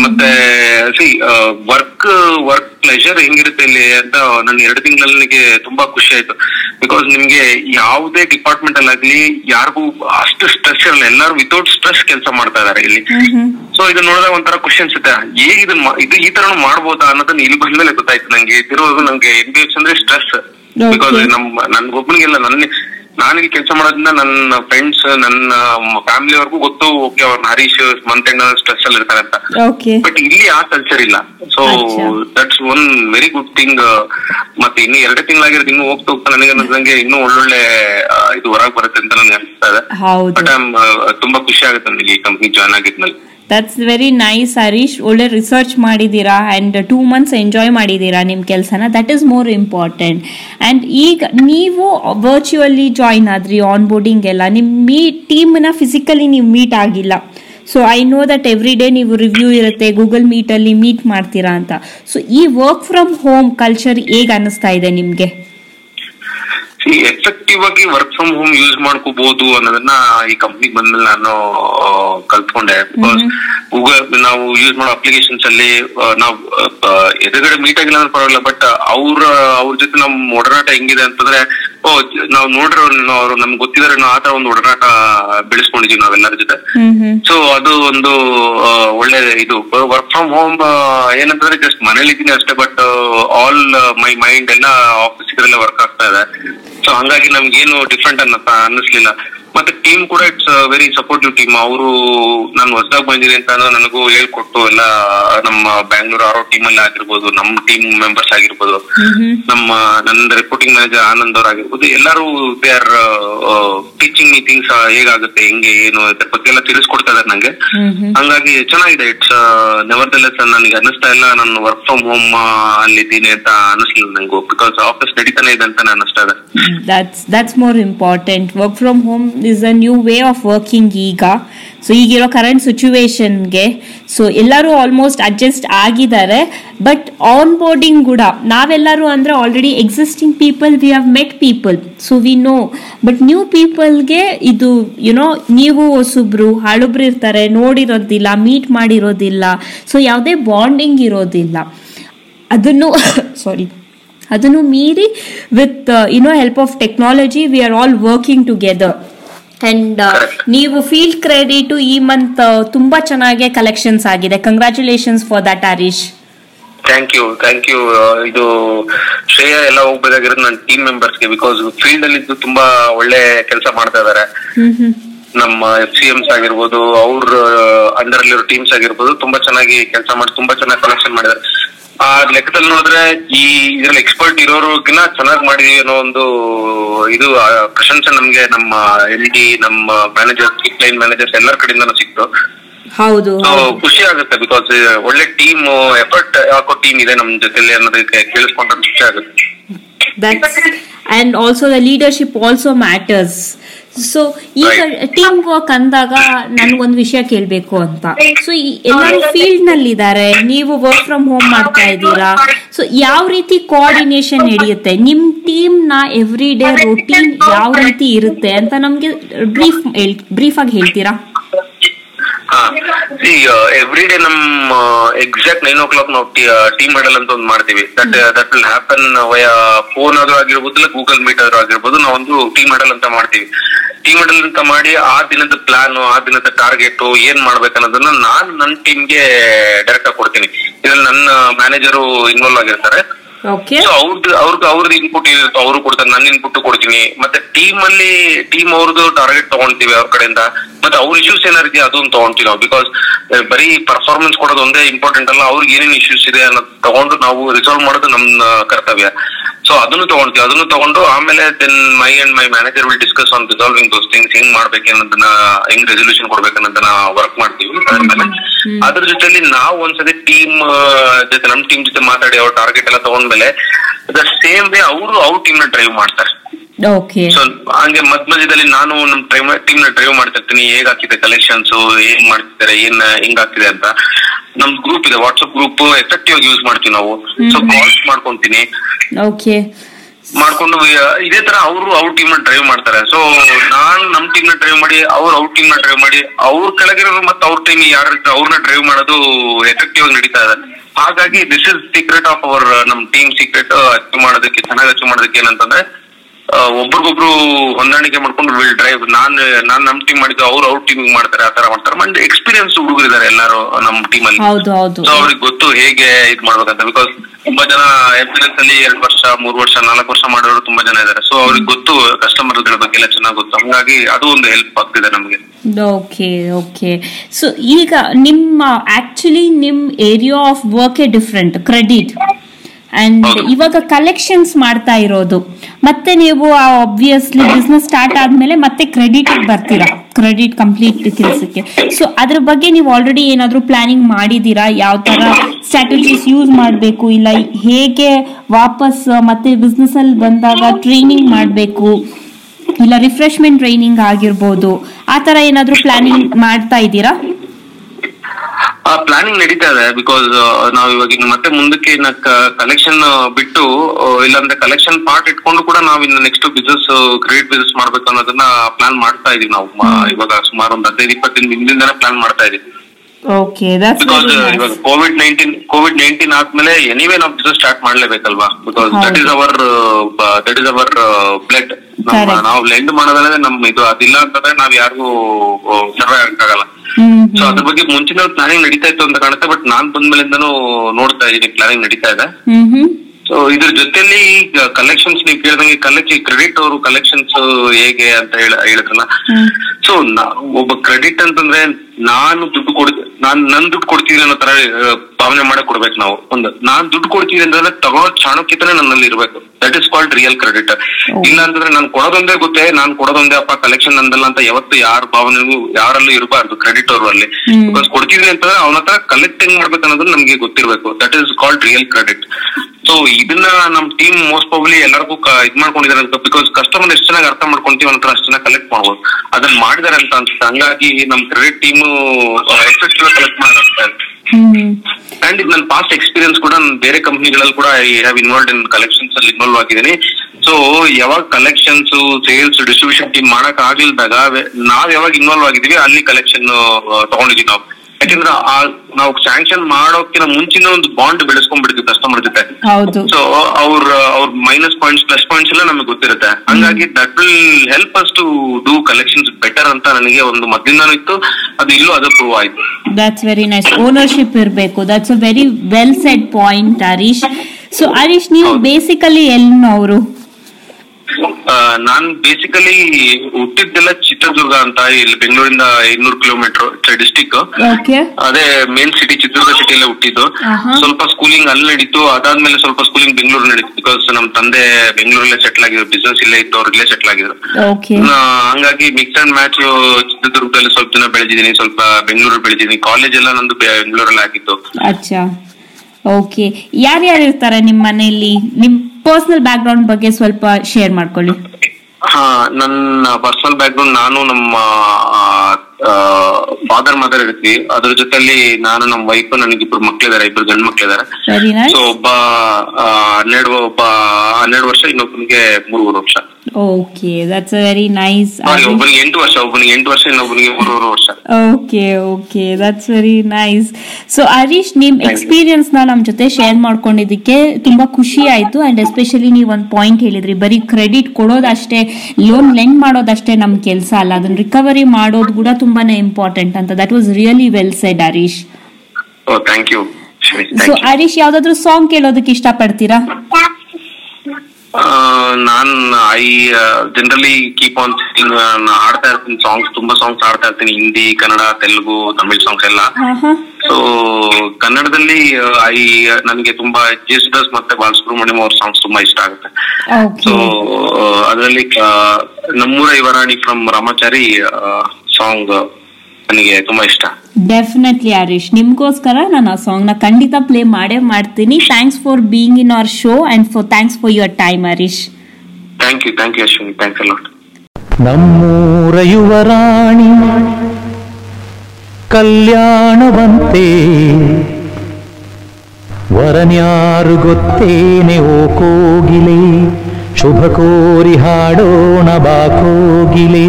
ಮತ್ತೆ ಸಿ ವರ್ಕ್ ವರ್ಕ್ ಪ್ಲೆಷರ್ ಹೆಂಗಿರುತ್ತೆ ಇಲ್ಲಿ ಅಂತ ನನ್ನ ಎರಡು ತಿಂಗಳಲ್ಲಿ ನನಗೆ ತುಂಬಾ ಖುಷಿ ಆಯ್ತು. ಬಿಕಾಸ್ ನಿಮ್ಗೆ ಯಾವುದೇ ಡಿಪಾರ್ಟ್ಮೆಂಟ್ ಅಲ್ಲಾಗ್ಲಿ ಯಾರಿಗೂ ಅಷ್ಟು ಸ್ಟ್ರೆಸ್ ಇರಲ್ಲ. ಎಲ್ಲರೂ ವಿತೌಟ್ ಸ್ಟ್ರೆಸ್ ಕೆಲಸ ಮಾಡ್ತಾ ಇದಾರೆ ಇಲ್ಲಿ. ಸೊ ಇದು ನೋಡಿದಾಗ ಒಂಥರ ಖುಷಿ ಅನ್ಸುತ್ತೆ. ಹೇಗೆ ಇದನ್ನ ಇದು ಈ ತರ ಮಾಡ್ಬೋದಾ ಅನ್ನೋದನ್ನ ಇಲ್ಲಿ ಬಂದ್ಮೇಲೆ ಗೊತ್ತಾಯ್ತು ನಂಗೆ. ಇದಿರೋದು ನಂಗೆ ಎನ್ ಬಿ ಎಚ್ ಅಂದ್ರೆ ಸ್ಟ್ರೆಸ್ ಬಿಕಾಸ್ ನಮ್ ನನ್ಗೊಬ್ಬನಿಗೆಲ್ಲ ನನ್ನ ನಾನಿಲ್ಲಿ ಕೆಲಸ ಮಾಡೋದ್ರಿಂದ ನನ್ನ ಫ್ರೆಂಡ್ಸ್ ನನ್ನ ಫ್ಯಾಮಿಲಿ ಅವ್ರಿಗೂ ಗೊತ್ತು ಓಕೆ ಅವ್ರ ಹರೀಶ್ ಮಂತ್ ಎಂಡ್ ಸ್ಟ್ರೆಸ್ ಅಲ್ಲಿ ಇರ್ತಾರೆ ಅಂತ. ಬಟ್ ಇಲ್ಲಿ ಆ ಕಲ್ಚರ್ ಇಲ್ಲ. So that's one very good thing ಮತ್ತೆ ಇನ್ನು ಎರಡು ತಿಂಗಳಾಗಿರೋದು ಇನ್ನು ಹೋಗ್ತಾ ಹೋಗ್ತಾ ನನಗೆ ಅನ್ನೋದಂಗೆ ಇನ್ನೂ ಒಳ್ಳೊಳ್ಳೆ ಇದು ಹೊರಗೆ ಬರುತ್ತೆ ಅಂತ ನನಗೆ ಅನಿಸ್ತಾ ಇದೆ. ಬಟ್ ತುಂಬಾ ಖುಷಿ ಆಗುತ್ತೆ ನನಗೆ ಈ ಕಂಪ್ನಿ ಜಾಯ್ನ್ ಆಗಿದ್ಮೇಲೆ. ದಟ್ಸ್ ವೆರಿ ನೈಸ್ ಹರೀಶ್ ಒಳ್ಳೆ ರಿಸರ್ಚ್ ಮಾಡಿದ್ದೀರಾ ಆ್ಯಂಡ್ ಟೂ ಮಂತ್ಸ್ ಎಂಜಾಯ್ ಮಾಡಿದ್ದೀರಾ ನಿಮ್ಮ ಕೆಲಸನ? That is more important and ಈಗ ನೀವು ವರ್ಚುವಲಿ ಜಾಯ್ನ್ ಆದ್ರಿ ಆನ್ ಬೋರ್ಡಿಂಗ್ ಎಲ್ಲ ನಿಮ್ಮ ಮೀ ಟೀಮ್ನ ಫಿಸಿಕಲಿ ನೀವು ಮೀಟ್ ಆಗಿಲ್ಲ. So I know that every day ನೀವು ರಿವ್ಯೂ ಇರುತ್ತೆ ಗೂಗಲ್ ಮೀಟಲ್ಲಿ ಮೀಟ್ ಮಾಡ್ತೀರಾ ಅಂತ. ಸೊ ಈ ವರ್ಕ್ ಫ್ರಮ್ ಹೋಮ್ ಕಲ್ಚರ್ ಹೇಗೆ ಅನ್ನಿಸ್ತಾ ಇದೆ ನಿಮಗೆ? ಎಫೆಕ್ಟಿವ್ ಆಗಿ ವರ್ಕ್ ಫ್ರಮ್ ಹೋಮ್ ಯೂಸ್ ಮಾಡ್ಕೋಬಹುದು ಅನ್ನೋದನ್ನ ಈ ಕಂಪ್ನಿ ಬಂದ್ಮೇಲೆ ನಾನು ಕಲ್ತ್ಕೊಂಡೆ. ಬಿಕಾಸ್ ಗೂಗಲ್ ನಾವು ಯೂಸ್ ಮಾಡೋ ಅಪ್ಲಿಕೇಶನ್ಸ್ ಅಲ್ಲಿ ನಾವು ಎದುರುಗಡೆ ಮೀಟ್ ಆಗಿಲ್ಲ ಅಂದ್ರೆ ಪರವಾಗಿಲ್ಲ ಬಟ್ ಅವ್ರ ಅವ್ರ ಜೊತೆ ನಮ್ ಒಡನಾಟ ಹೆಂಗಿದೆ ಅಂತಂದ್ರೆ ನಾವು ನೋಡ್ರೆ ಅವ್ರು ನಮ್ಗೆ ಗೊತ್ತಿದ್ರೆ ನಾವು ಆತರ ಒಂದು ಒಡನಾಟ ಬೆಳೆಸ್ಕೊಂಡಿದೀವಿ ನಾವೆಲ್ಲರ ಜೊತೆ. ಸೊ ಅದು ಒಂದು ಒಳ್ಳೆ ಇದು. ವರ್ಕ್ ಫ್ರಮ್ ಹೋಮ್ ಏನಂತಂದ್ರೆ ಜಸ್ಟ್ ಮನೇಲಿ ಇದ್ದೀನಿ ಅಷ್ಟೇ ಬಟ್ ಆಲ್ ಮೈ ಮೈಂಡ್ ಎಲ್ಲ ಆಫೀಸ್ ಇದ್ರಲ್ಲೇ ವರ್ಕ್ ಆಗ್ತಾ ಇದೆ. ಸೊ ಹಂಗಾಗಿ ನಮ್ಗೇನು ಡಿಫ್ರೆಂಟ್ ಅನ್ನ ಅನ್ನಿಸ್ಲಿಲ್ಲ. ಮತ್ತೆ ಟೀಮ್ ಕೂಡ ಇಟ್ಸ್ ವೆರಿ ಸಪೋರ್ಟಿವ್ ಟೀಮ್ ಅವರು ನಾನು ಹೊಸದಾಗಿ ಬಂದಿದೆ ಅಂತ ಅಂದ್ರೆ ನನಗೂ ಹೇಳ್ಕೊಟ್ಟು ಎಲ್ಲ ನಮ್ಮ ಬ್ಯಾಂಗ್ಳೂರ್ ಆರೋ ಟೀಮ್ ಅಲ್ಲಿ ಆಗಿರ್ಬೋದು ನಮ್ಮ ಟೀಮ್ ಮೆಂಬರ್ಸ್ ಆಗಿರ್ಬೋದು ನಮ್ಮ ನನ್ನ ರಿಪೋರ್ಟಿಂಗ್ ಮ್ಯಾನೇಜರ್ ಆನಂದ್ ಅವ್ರ ಆಗಿರ್ಬೋದು ಎಲ್ಲರೂ ದೇ ಆರ್ ಟೀಚಿಂಗ್ ಮೀಟಿಂಗ್ಸ್ ಹೇಗಾಗುತ್ತೆ ಹೆಂಗೆ ಏನು ಅದ್ರ ಬಗ್ಗೆ ಎಲ್ಲ ತಿಳಿಸ್ಕೊಡ್ತಾ ಇದಾರೆ ನಂಗೆ. ಹಂಗಾಗಿ ಚೆನ್ನಾಗಿದೆ ಇಟ್ಸ್ ನೆವರ್ ಲೆಸ್ ನನಗೆ ಅನಿಸ್ತಾ ಇಲ್ಲ ನಾನು ವರ್ಕ್ ಫ್ರಮ್ ಹೋಮ್ ಅಲ್ಲಿದ್ದೀನಿ ಅಂತ ಅನಿಸ್ಲಿಲ್ಲ ನಂಗೂ ಬಿಕಾಸ್ ಆಫೀಸ್ ನಡೀತಾನೆ ಇದೆ ಅಂತ ಅನಿಸ್ತಾ ಇದೆ that's that's more important work from home is a new way of working ಈಗ. ಸೊ ಈಗಿರೋ ಕರೆಂಟ್ ಸಿಚುವೇಶನ್ಗೆ ಸೊ ಎಲ್ಲರೂ ಆಲ್ಮೋಸ್ಟ್ ಅಡ್ಜಸ್ಟ್ ಆಗಿದ್ದಾರೆ. ಬಟ್ ಆನ್ ಬೋರ್ಡಿಂಗ್ ಕೂಡ, ನಾವೆಲ್ಲರೂ ಅಂದರೆ already existing people we have met people so we know but new ಪೀಪಲ್ಗೆ ಇದು you know ನೀವು ಹೊಸಬ್ರು, ಹಳಬ್ರು ಇರ್ತಾರೆ, ನೋಡಿರೋದಿಲ್ಲ ಮೀಟ್ ಮಾಡಿರೋದಿಲ್ಲ. ಸೊ ಯಾವುದೇ ಬಾಂಡಿಂಗ್ ಇರೋದಿಲ್ಲ. ಅದನ್ನು ಸಾರಿ ಅದನ್ನು ಮೀರಿ with you know help of technology we are all working together and ನೀವು ಫೀಲ್ಡ್ ಕ್ರೆಡಿಟ್ ಈ ಮಂತ್ ತುಂಬಾ ಚೆನ್ನಾಗಿ ಕಲೆಕ್ಷನ್ಸ್ ಆಗಿದೆ. Congratulations for that Harish thank you thank you ಇದು ಶ್ರೇಯ ಎಲ್ಲ ಹೋಗ್ಬೇಕಾಗಿರೋದು ನನ್ನ ಟೀಮ್ ಮೆಂಬರ್ಸ್ಗೆ ಬಿಕಾಸ್ ಫೀಲ್ಡ್ ಅಲ್ಲಿ ಇದ್ದು ತುಂಬಾ ಒಳ್ಳೆ ಕೆಲಸ ಮಾಡ್ತಾ ಇದಾರೆ. ನಮ್ಮ ಎಫ್ ಸಿ ಎಮ್ಸ್ ಆಗಿರ್ಬೋದು ಅವ್ರ ಅಂಡರ್ ಅಲ್ಲಿರೋ ಟೀಮ್ಸ್ ಆಗಿರ್ಬೋದು ತುಂಬಾ ಚೆನ್ನಾಗಿ ಕೆಲಸ ಮಾಡಿ ತುಂಬಾ ಚೆನ್ನಾಗಿ ಕಲೆಕ್ಷನ್ ಮಾಡಿದ್ದಾರೆ. ಆ ಲೆಕ್ಕದಲ್ಲಿ ನೋಡಿದ್ರೆ ಈ ಇದ್ರಲ್ಲಿ ಎಕ್ಸ್ಪರ್ಟ್ ಇರೋರ್ಗಿನ್ನ ಚೆನ್ನಾಗಿ ಮಾಡಿದೀವಿ ಅನ್ನೋ ಒಂದು ಇದು ಪ್ರಶಂಸೆ ನಮ್ಗೆ ನಮ್ಮ ಎಲ್ ಡಿ ನಮ್ಮ ಮ್ಯಾನೇಜರ್ ಲೈನ್ ಮ್ಯಾನೇಜರ್ ಎಲ್ಲರ ಕಡೆಯಿಂದನೂ ಸಿಕ್ತು. ಹೌದು. ಖುಷಿ ಆಗುತ್ತೆ ಬಿಕಾಸ್ ಒಳ್ಳೆ ಟೀಮ್ ಎಫರ್ಟ್ ಹಾಕೋ ಟೀಮ್ ಇದೆ ನಮ್ ಜೊತೆಲಿ ಅನ್ನೋದಕ್ಕೆ ಕೇಳಿಸ್ಕೊಂಡ್ರೆ ಖುಷಿ ಆಗುತ್ತೆ. And also the leadership also matters so ಈಗ ಟೀಮ್ ವರ್ಕ್ ಅಂದಾಗ ನನ್ಗೊಂದು ವಿಷಯ ಕೇಳಬೇಕು ಅಂತ. ಸೊ ಎಲ್ಲರೂ ಫೀಲ್ಡ್ನಲ್ಲಿ ಇದ್ದಾರೆ ನೀವು ವರ್ಕ್ ಫ್ರಮ್ ಹೋಮ್ ಮಾಡ್ತಾ ಇದ್ದೀರಾ. ಸೊ ಯಾವ ರೀತಿ ಕೋಆರ್ಡಿನೇಷನ್ ನಡೆಯುತ್ತೆ? ನಿಮ್ ಟೀಮ್ನ ಎವ್ರಿ ಡೇ ರೊಟೀನ್ ಯಾವ ರೀತಿ ಇರುತ್ತೆ ಅಂತ ನಮ್ಗೆ ಬ್ರೀಫ್ ಬ್ರೀಫ್ ಆಗಿ ಹೇಳ್ತೀರಾ? ಎವ್ರಿ ಡೇ ನಮ್ ಎಕ್ಸಾಕ್ಟ್ ನೈನ್ ಓ ಕ್ಲಾಕ್ ನಾವು ಟೀಮ್ ಮಾಡಲ್ ಅಂತ ಒಂದು ಮಾಡ್ತೀವಿ. That that will happen via phone ಆದ್ರೂ ಆಗಿರ್ಬೋದು ಇಲ್ಲ ಗೂಗಲ್ ಮೀಟ್ ಆದ್ರೂ ಆಗಿರ್ಬೋದು ನಾವೊಂದು ಟೀಮ್ ಮಾಡಲ್ ಅಂತ ಮಾಡ್ತೀವಿ. ಟೀಮ್ ಮಾಡಲ್ ಅಂತ ಮಾಡಿ ಆ ದಿನದ ಪ್ಲಾನ್ ಆ ದಿನದ ಟಾರ್ಗೆಟ್ ಏನ್ ಮಾಡ್ಬೇಕನ್ನೋದನ್ನ ನಾನು ನನ್ನ ಟೀಮ್ಗೆ ಡೈರೆಕ್ಟ್ ಆಗಿ ಕೊಡ್ತೀನಿ. ಇದ್ರಲ್ಲಿ ನನ್ನ ಮ್ಯಾನೇಜರು ಇನ್ವಾಲ್ವ್ ಆಗಿರ್ತಾರೆ. ಸೊ ಅವ್ರದ್ದು ಇನ್ಪುಟ್ ಇರುತ್ತೆ ಅವರು ಕೊಡ್ತಾರೆ ನನ್ನ ಇನ್ಪುಟ್ ಕೊಡ್ತೀನಿ. ಮತ್ತೆ ಟೀಮ್ ಅಲ್ಲಿ ಟೀಮ್ ಅವ್ರದ್ದು ಟಾರ್ಗೆಟ್ ತಗೊಂತೀವಿ ಅವ್ರ ಕಡೆಯಿಂದ. ಮತ್ತೆ ಅವ್ರ ಇಶ್ಯೂಸ್ ಏನಾರಿದೆ ಅದನ್ನ ತಗೊಂತೀವಿ ನಾವು. ಬಿಕಾಸ್ ಬರೀ ಪರ್ಫಾರ್ಮೆನ್ಸ್ ಕೊಡೋದು ಒಂದೇ ಇಂಪಾರ್ಟೆಂಟ್ ಅಲ್ಲ, ಅವ್ರಿಗೆ ಏನೇನು ಇಶ್ಯೂಸ್ ಇದೆ ಅನ್ನೋದು ತಗೊಂಡು ನಾವು ರಿಸಾಲ್ವ್ ಮಾಡೋದು ನಮ್ಮ ಕರ್ತವ್ಯ. ಸೊ ಅದನ್ನು ತಗೊಂತೀವಿ ಅದನ್ನು ತಗೊಂಡು ಆಮೇಲೆ then my and my manager will discuss on resolving those things ಹೆಂಗ್ ಮಾಡ್ಬೇಕು ಅನ್ನೋದನ್ನ ಹೆಂಗ್ ರೆಸೊಲ್ಯೂಷನ್ ಕೊಡ್ಬೇಕು ಅನ್ನೋದನ್ನ ವರ್ಕ್ ಮಾಡ್ತೀವಿ ಅದ್ರ ಜೊತೆಲಿ ನಾವು ಒಂದ್ಸತಿ ಟೀಮ್ ಜೊತೆ ನಮ್ ಟೀಮ್ ಜೊತೆ ಮಾತಾಡಿ ಅವ್ರ ಟಾರ್ಗೆಟ್ ಎಲ್ಲ ತಗೊಂಡ್ಮೇಲೆ ದ ಸೇಮ್ ವೇ ಅವರು ಅವ್ರ ಟೀಮ್ನ ಡ್ರೈವ್ ಮಾಡ್ತಾರೆ. ಓಕೆ ಸೊ ಹಂಗೆ ಮಧ್ಯ ಮಧ್ಯದಲ್ಲಿ ನಾನು ನಮ್ ಟೀಮ್ನ ಡ್ರೈವ್ ಮಾಡ್ತಿರ್ತೀನಿ. ಹೇಗ್ ಆಗ್ತಿದೆ ಕಲೆಕ್ಷನ್ಸ್ ಏನ್ ಮಾಡ್ತಿದ್ದಾರೆ ಏನ್ ಹೆಂಗ್ ಆಗ್ತಿದೆ ಅಂತ. ನಮ್ ಗ್ರೂಪ್ ಇದೆ ವಾಟ್ಸ್ಆಪ್ ಗ್ರೂಪ್ ಎಫೆಕ್ಟಿವ್ ಆಗಿ ಯೂಸ್ ಮಾಡ್ತೀವಿ ನಾವು. ಸೊ ಕಾಲ್ಸ್ ಮಾಡ್ಕೊಂತೀನಿ. ಮಾಡ್ಕೊಂಡು ಇದೇ ತರ ಅವರು ಅವ್ರ ಟೀಮ್ನ ಡ್ರೈವ್ ಮಾಡ್ತಾರೆ. ಸೊ ನಾನ್ ನಮ್ ಟೀಮ್ನ ಡ್ರೈವ್ ಮಾಡಿ ಅವ್ರ ಅವ್ರ ಟೀಮ್ನ ಡ್ರೈವ್ ಮಾಡಿ ಅವ್ರ ಕೆಳಗಿರೋರು ಮತ್ತೆ ಅವ್ರ ಟೀಮ್ ಯಾರು ಅವ್ರನ್ನ ಡ್ರೈವ್ ಮಾಡೋದು ಎಫೆಕ್ಟಿವ್ ಆಗಿ ನಡೀತಾ ಇದೆ. ಹಾಗಾಗಿ this is secret of our ನಮ್ ಟೀಮ್ ಸೀಕ್ರೆಟ್ ಅಚೀವ್ ಮಾಡೋದಕ್ಕೆ ಚೆನ್ನಾಗಿ ಅಚೀವ್ ಮಾಡೋದಕ್ಕೆ ಏನಂತಂದ್ರೆ ಒಬ್ರಿಗೊಬ್ರು ಹೊಂದಾಣಿಕೆ ಮಾಡ್ಕೊಂಡು ವಿಲ್ ಡ್ರೈವ್ ನಾನ್ ನಾನ್ ನಮ್ ಟೀಮ್ ಮಾಡಿದ್ದು ಅವ್ರು ಅವ್ರ ಟೀಮ್ ಮಾಡ್ತಾರೆ ಆತರ ಮಾಡ್ತಾರೆ. ಮಂಡ್ ಎಕ್ಸ್ಪೀರಿಯನ್ಸ್ ಹುಡುಗರಿದ್ದಾರೆ ಎಲ್ಲಾರು ನಮ್ ಟೀಮ್ ಅಲ್ಲಿ. ಸೊ ಅವ್ರಿಗೆ ಗೊತ್ತು ಹೇಗೆ ಇದ್ ಮಾಡ್ಬೇಕಂತ. ಬಿಕಾಸ್ ತುಂಬಾ ಜನ ಎಕ್ಸ್ಪೀರಿಯನ್ಸ್ ಅಲ್ಲಿ ಎರಡ್ ವರ್ಷ ಮೂರ್ ವರ್ಷ ನಾಲ್ಕು ವರ್ಷ ಮಾಡೋರು ತುಂಬಾ ಜನ ಇದಾರೆ. ಸೊ ಅವ್ರಿಗೆ ಗೊತ್ತು ಕಸ್ಟಮರ್ ಬಗ್ಗೆ ಎಲ್ಲ ಚೆನ್ನಾಗಿ ಗೊತ್ತು. ಹಂಗಾಗಿ ಅದು ಒಂದು ಹೆಲ್ಪ್ ಆಗ್ತಿದೆ ನಮ್ಗೆ. Okay okay. ಸೊ ಈಗ ನಿಮ್ಮ ಆಕ್ಚುಲಿ ನಿಮ್ area of work different credit and. ಇವಾಗ ಕಲೆಕ್ಷನ್ಸ್ ಮಾಡ್ತಾ ಇರೋದು. ಮತ್ತೆ ನೀವು ಆಬ್ವಿಯಸ್ಲಿ ಬಿಸ್ನೆಸ್ ಸ್ಟಾರ್ಟ್ ಆದ್ಮೇಲೆ ಮತ್ತೆ ಕ್ರೆಡಿಟ್ ಬರ್ತೀರಾ? ಕ್ರೆಡಿಟ್ ಕಂಪ್ಲೀಟ್ ಕೆಲಸಕ್ಕೆ ಸೊ ಅದ್ರ ಬಗ್ಗೆ ನೀವು ಆಲ್ರೆಡಿ ಏನಾದ್ರೂ ಪ್ಲಾನಿಂಗ್ ಮಾಡಿದೀರಾ ಯಾವ ತರ ಸ್ಟ್ರಾಟಜೀಸ್ ಯೂಸ್ ಮಾಡಬೇಕು? ಇಲ್ಲ ಹೇಗೆ ವಾಪಸ್ ಮತ್ತೆ ಬಿಸ್ನೆಸ್ ಅಲ್ಲಿ ಬಂದಾಗ ಟ್ರೈನಿಂಗ್ ಮಾಡಬೇಕು? ಇಲ್ಲ ರಿಫ್ರೆಶ್ಮೆಂಟ್ ಟ್ರೈನಿಂಗ್ ಆಗಿರ್ಬೋದು. ಆ ತರ ಏನಾದ್ರೂ ಪ್ಲಾನಿಂಗ್ ಮಾಡ್ತಾ ಇದ್ದೀರಾ? ಪ್ಲಾನಿಂಗ್ ನಡೀತಾ ಇದೆ ಬಿಕಾಸ್ ನಾವು ಇವಾಗ ಇನ್ನು ಮತ್ತೆ ಮುಂದಕ್ಕೆ ಇನ್ನ ಕಲೆಕ್ಷನ್ ಬಿಟ್ಟು ಇಲ್ಲಾಂದ್ರೆ ಕಲೆಕ್ಷನ್ ಪಾರ್ಟ್ ಇಟ್ಕೊಂಡು ಕೂಡ ನಾವು ಇನ್ನು ನೆಕ್ಸ್ಟ್ ಬಿಸ್ನೆಸ್ ಕ್ರೆಡಿಟ್ ಬಿಸ್ನೆಸ್ ಮಾಡ್ಬೇಕು ಅನ್ನೋದನ್ನ ಪ್ಲಾನ್ ಮಾಡ್ತಾ ಇದೀವಿ ನಾವು. ಇವಾಗ ಸುಮಾರು ಒಂದ್ ಹದಿನೈದು ಇಪ್ಪತ್ತು ಹಿಂದಿಂದನೇ ಪ್ಲಾನ್ ಮಾಡ್ತಾ ಇದೀವಿ. ಬಿಕಾಸ್ ಇವಾಗ ಕೋವಿಡ್ ನೈನ್ಟೀನ್ ಕೋವಿಡ್ ನೈನ್ಟೀನ್ ಆದ್ಮೇಲೆ ಎನಿವೇ ನಾವು business start ಮಾಡ್ಲೇಬೇಕಲ್ವಾ? Because that is our that is our blood ನಾವು ಲೆಂಡ್ ಮಾಡೋದಂದ್ರೆ ನಮ್ ಇದು ಅದಿಲ್ಲ ಅಂತಂದ್ರೆ ನಾವ್ ಯಾರಿಗೂ ಸರ್ವೇ ಆಗಕ್ಕಾಗಲ್ಲ. ಹ್ಮ್ ಸೊ ಅದ್ರ ಬಗ್ಗೆ ಮುಂಚಿನ ಪ್ಲಾನಿಂಗ್ ನಡೀತಾ ಇತ್ತು ಅಂತ ಕಾಣುತ್ತೆ ಬಟ್ ನಾನ್ ಬಂದ್ಮೇಲಿಂದನೂ ನೋಡ್ತಾ ಇದೀನಿ ಪ್ಲಾನಿಂಗ್ ನಡೀತಾ ಇದೆ. ಸೊ ಇದ್ರ ಜೊತೆಲಿ ಈಗ ಕಲೆಕ್ಷನ್ಸ್ ನೀವು ಕೇಳಿದಂಗೆ ಕಲೆಕ್ಟ್ ಕ್ರೆಡಿಟ್ ಅವರು ಕಲೆಕ್ಷನ್ಸ್ ಹೇಗೆ ಅಂತ ಹೇಳ- ಹೇಳಿದ್ರಲ್ಲ. ಸೊ ಒಬ್ಬ ಕ್ರೆಡಿಟ್ ಅಂತಂದ್ರೆ ನಾನು ದುಡ್ಡು ಕೊಡ್ ನಾನ್ ನನ್ ದುಡ್ಡು ಕೊಡ್ತೀನಿ ಅನ್ನೋ ತರ ಭಾವನೆ ಮಾಡಕ್ ಕೊಡ್ಬೇಕು ನಾವು. ಒಂದು ನಾನ್ ದುಡ್ಡು ಕೊಡ್ತೀನಿ ಅಂದ್ರೆ ತಗೋ ಚಾಣಕ್ಯತನೇ ನನ್ನಲ್ಲಿ ಇರ್ಬೇಕು. That is called real credit ಇಲ್ಲ ಅಂತಂದ್ರೆ ನಾನು ಕೊಡೋದೊಂದೇ ಗೊತ್ತೇ ನಾನ್ ಕೊಡೋದೊಂದೇ ಅಪ್ಪ ಕಲೆಕ್ಷನ್ ನಂದಲ್ಲ ಅಂತ ಯಾವತ್ತು ಯಾರ ಭಾವನೆಗೂ ಯಾರಲ್ಲೂ ಇರಬಾರ್ದು ಕ್ರೆಡಿಟ್ ಅವರು ಅಲ್ಲಿ. ಬಿಕಾಸ್ ಕೊಡ್ತಿದ್ರಿ ಅಂತಂದ್ರೆ ಅವನ ಹತ್ರ ಕಲೆಕ್ಟ್ ಹೆಂಗ್ ಮಾಡ್ಬೇಕು ಅನ್ನೋದು ನಮ್ಗೆ ಗೊತ್ತಿರ್ಬೇಕು. That is called real credit so ಇದನ್ನ ನಮ್ ಟೀಮ್ ಮೋಸ್ಟ್ ಪ್ರಾಬ್ಲಿ ಎಲ್ಲರಿಗೂ ಇದ್ ಮಾಡ್ಕೊಂಡಿದ್ದಾರೆ ಅಂತ ಬಿಕಾಸ್ ಕಸ್ಟಮರ್ ಎಷ್ಟು ಚೆನ್ನಾಗಿ ಅರ್ಥ ಮಾಡ್ಕೊಂತೀವಿ ಅನ್ನೋ ಅಷ್ಟು ಚೆನ್ನಾಗಿ ಕಲೆಕ್ಟ್ ಮಾಡ್ಬೋದು. ಅದನ್ನ ಮಾಡಿದಾರೆ ಅಂತ ಅನ್ಸುತ್ತೆ ಹಂಗಾಗಿ ನಮ್ ಕ್ರೆಡಿಟ್ ಟೀಮ್ ಎಫೆಕ್ಟಿವ್ ಕಲೆಕ್ಟ್ ಮಾಡ್ತಾರೆ ಹ್ಮ್. ಅಂಡ್ ಇದು ನನ್ನ ಪಾಸ್ಟ್ ಎಕ್ಸ್ಪೀರಿಯನ್ಸ್ ಕೂಡ ನಾನು ಬೇರೆ ಕಂಪ್ನಿಗಳಲ್ಲಿ ಕೂಡ I have involve in collections ಅಲ್ಲಿ ಇನ್ವಾಲ್ವ್ ಆಗಿದ್ದೀನಿ. ಸೊ ಯಾವಾಗ ಕಲೆಕ್ಷನ್ಸ್ ಸೇಲ್ಸ್ ಡಿಸ್ಟ್ರಿಬ್ಯೂಷನ್ ಟೀಮ್ ಮಾಡಕ್ ಆಗ್ಲಿಲ್ದಾಗ ನಾವ್ ಯಾವಾಗ ಇನ್ವಾಲ್ವ್ ಆಗಿದೀವಿ ಅಲ್ಲಿ ಕಲೆಕ್ಷನ್ ತಗೊಂಡಿದೀವಿ ನಾವು. ಯಾಕಂದ್ರೆ ಆ ನಾವು ಸ್ಯಾಂಕ್ಷನ್ ಮಾಡೋಕಿನ ಮುಂಚಿನ ಒಂದು ಬಾಂಡ್ ಬೆಳೆಸ್ಕೊಂಡ್ಬಿಡ್ತೀವಿ ಕಸ್ಟಮರ್ ಜೊತೆ. ಸೊ ಅವ್ರ ಅವ್ರ ಮೈನಸ್ ಪಾಯಿಂಟ್ಸ್ ಪ್ಲಸ್ ಪಾಯಿಂಟ್ಸ್ ಎಲ್ಲ ನಮಗೆ ಗೊತ್ತಿರುತ್ತೆ. ಹಂಗಾಗಿ that will help us to do collections ಅಂತ ನನಗೆ ಒಂದು ಮೊದ್ಲಿಂದಾನು ಇತ್ತು. ಅದು ಇಲ್ಲೂ ಅದು ಪ್ರೂವ್ ಆಯ್ತು. ದಟ್ಸ್ ವೆರಿ ನೈಸ್ ಓನರ್ಶಿಪ್ ಇರಬೇಕು. That's a very well set point Harish so Harish ನೀವು. ಬೇಸಿಕಲಿ ಎಲ್ಲಿನವರು ಆ, ನಾನ್ ಬೇಸಿಕಲಿ ಹುಟ್ಟಿದ್ದೆಲ್ಲ ಚಿತ್ರದುರ್ಗ ಅಂತ ಇಲ್ಲಿ ಬೆಂಗಳೂರಿಂದ ಐನೂರು ಕಿಲೋಮೀಟರ್ ಡಿಸ್ಟಿಕ್ ಅದೇ ಮೇನ್ ಸಿಟಿ ಚಿತ್ರದುರ್ಗ ಸಿಟಿಯಲ್ಲೇ ಹುಟ್ಟಿದ್ದು. ಸ್ವಲ್ಪ ಸ್ಕೂಲಿಂಗ್ ಅಲ್ಲಿ ನಡೀತು. ಅದಾದ್ಮೇಲೆ ಸ್ವಲ್ಪ ಸ್ಕೂಲಿಂಗ್ ಬೆಂಗಳೂರು ನಡೀತು. ಬಿಕಾಸ್ ನಮ್ ತಂದೆ ಬೆಂಗಳೂರಲ್ಲೇ ಸೆಟ್ಲ್ ಆಗಿದ್ರು. ಬಿಸ್ನೆಸ್ ಇಲ್ಲೇ ಇತ್ತು ಅವ್ರು ಇಲ್ಲೇ ಸೆಟ್ಲ್ ಆಗಿದ್ರು ಹಂಗಾಗಿ ಮಿಕ್ಸ್ ಅಂಡ್ ಮ್ಯಾಚ್ ಚಿತ್ರದುರ್ಗದಲ್ಲಿ ಸ್ವಲ್ಪ ದಿನ ಬೆಳೆದಿದ್ದೀನಿ. ಸ್ವಲ್ಪ ಬೆಂಗಳೂರು ಬೆಳೆದಿದ್ದೀನಿ. ಕಾಲೇಜ್ ಎಲ್ಲ ನಂದು ಬೆಂಗಳೂರಲ್ಲಿ ಆಗಿತ್ತು. ಓಕೆ ಯಾರ್ಯಾರು ಇರ್ತಾರೆ ನಿಮ್ಮ ಮನೆಯಲ್ಲಿ? ನಿಮ್ ಪರ್ಸನಲ್ ಬ್ಯಾಕ್ ಗ್ರೌಂಡ್ ಬಗ್ಗೆ ಸ್ವಲ್ಪ ಶೇರ್ ಮಾಡ್ಕೊಳ್ಳಿ. ಹಾ ನನ್ನ ಪರ್ಸನಲ್ ಬ್ಯಾಕ್ಗ್ರೌಂಡ್ ನಾನು ನಮ್ಮ ಫಾದರ್ ಮದರ್ ಇರ್ತೀವಿ. ಅದ್ರ ಜೊತೆಲಿ ನಾನು ನಮ್ಮ ವೈಫ್ ನನಗಿಬ್ರು ಮಕ್ಳಿದಾರೆ ಇಬ್ರು ಗಂಡ್ ಮಕ್ಳಿದಾರೆ. ಸೊ ಒಬ್ಬ ಹನ್ನೆರಡು ಒಬ್ಬ ಹನ್ನೆರಡು ವರ್ಷ ಇನ್ನೊಬ್ಬನಿಗೆ ಮೂರುವರೆ ವರ್ಷ. Okay that's a very nice ಒಬ್ಬನಿಗೆ ಎಂಟು ವರ್ಷ ಒಬ್ಬನಿಗೆ ಎಂಟು ವರ್ಷ ಇನ್ನೊಬ್ಬನಿಗೆ ಮೂರುವರೆ ವರ್ಷ. Okay okay that's very nice so Harish ನಿಮ್ ಎಕ್ಸ್ಪೀರಿಯನ್ಸ್ನ ನಮ್ ಜೊತೆ ಶೇರ್ ಮಾಡ್ಕೊಂಡಿದ್ದಕ್ಕೆ ತುಂಬಾ ಖುಷಿ ಆಯ್ತು ಅಂಡ್ ಎಸ್ಪೆಷಲಿ ನೀವು ಒಂದು ಪಾಯಿಂಟ್ ಹೇಳಿದ್ರಿ. ಬರೀ ಕ್ರೆಡಿಟ್ ಕೊಡೋದಷ್ಟೇ ಲೋನ್ ಲೆಂಡ್ ಮಾಡೋದಷ್ಟೇ ನಮ್ ಕೆಲಸ ಅಲ್ಲ. ಅದನ್ನ ರಿಕವರಿ ಮಾಡೋದು ಕೂಡ ತುಂಬಾನೇ ಇಂಪಾರ್ಟೆಂಟ್ ಅಂತ. That was really well said Harish so Harish ಯಾವ್ದಾದ್ರು ಸಾಂಗ್ ಕೇಳೋದಕ್ಕೆ ಇಷ್ಟಪಡ್ತೀರಾ? ನಾನ್ I generally keep on sing ಹಾಡ್ತಾ ಇರ್ತೀನಿ ಸಾಂಗ್ಸ್ ತುಂಬಾ ಸಾಂಗ್ಸ್ ಹಾಡ್ತಾ ಇರ್ತೀನಿ. ಹಿಂದಿ ಕನ್ನಡ ತೆಲುಗು ತಮಿಳ್ ಸಾಂಗ್ಸ್ ಎಲ್ಲ. ಸೊ ಕನ್ನಡದಲ್ಲಿ ಐ ನನಗೆ ತುಂಬಾ ಜೇಸುದಾಸ್ ಮತ್ತೆ ಬಾಲಸುಬ್ರಹ್ಮಣ್ಯಂ ಅವ್ರ ಸಾಂಗ್ಸ್ ತುಂಬಾ ಇಷ್ಟ ಆಗುತ್ತೆ. ಸೊ ಅದರಲ್ಲಿ ನಮ್ಮೂರ ಇವರಾಣಿ ಫ್ರಮ್ ರಾಮಾಚಾರಿ ಸಾಂಗ್ ನನಗೆ ತುಂಬಾ ಇಷ್ಟ. ಡೆಫಿನೆಟ್ಲಿ ಹರೀಶ್ ನಿಮ್ಗೋಸ್ಕರ ನಾನು ಆ ಸಾಂಗ್ನ ಖಂಡಿತ ಪ್ಲೇ ಮಾಡೇ ಮಾಡ್ತೀನಿ. Thanks for being in our show and for thanks for your time Harish thank you thank you Ashwini thanks a lot ನಮ್ಮೂರ ಯುವರಾಣಿ ಕಲ್ಯಾಣವಂತೆ ವರನ್ಯಾರು ಗೊತ್ತೇನೆ ಓ ಕೋಗಿಲೆ ಶುಭ ಕೋರಿ ಹಾಡೋಣ ಬಾ ಕೋಗಿಲೆ.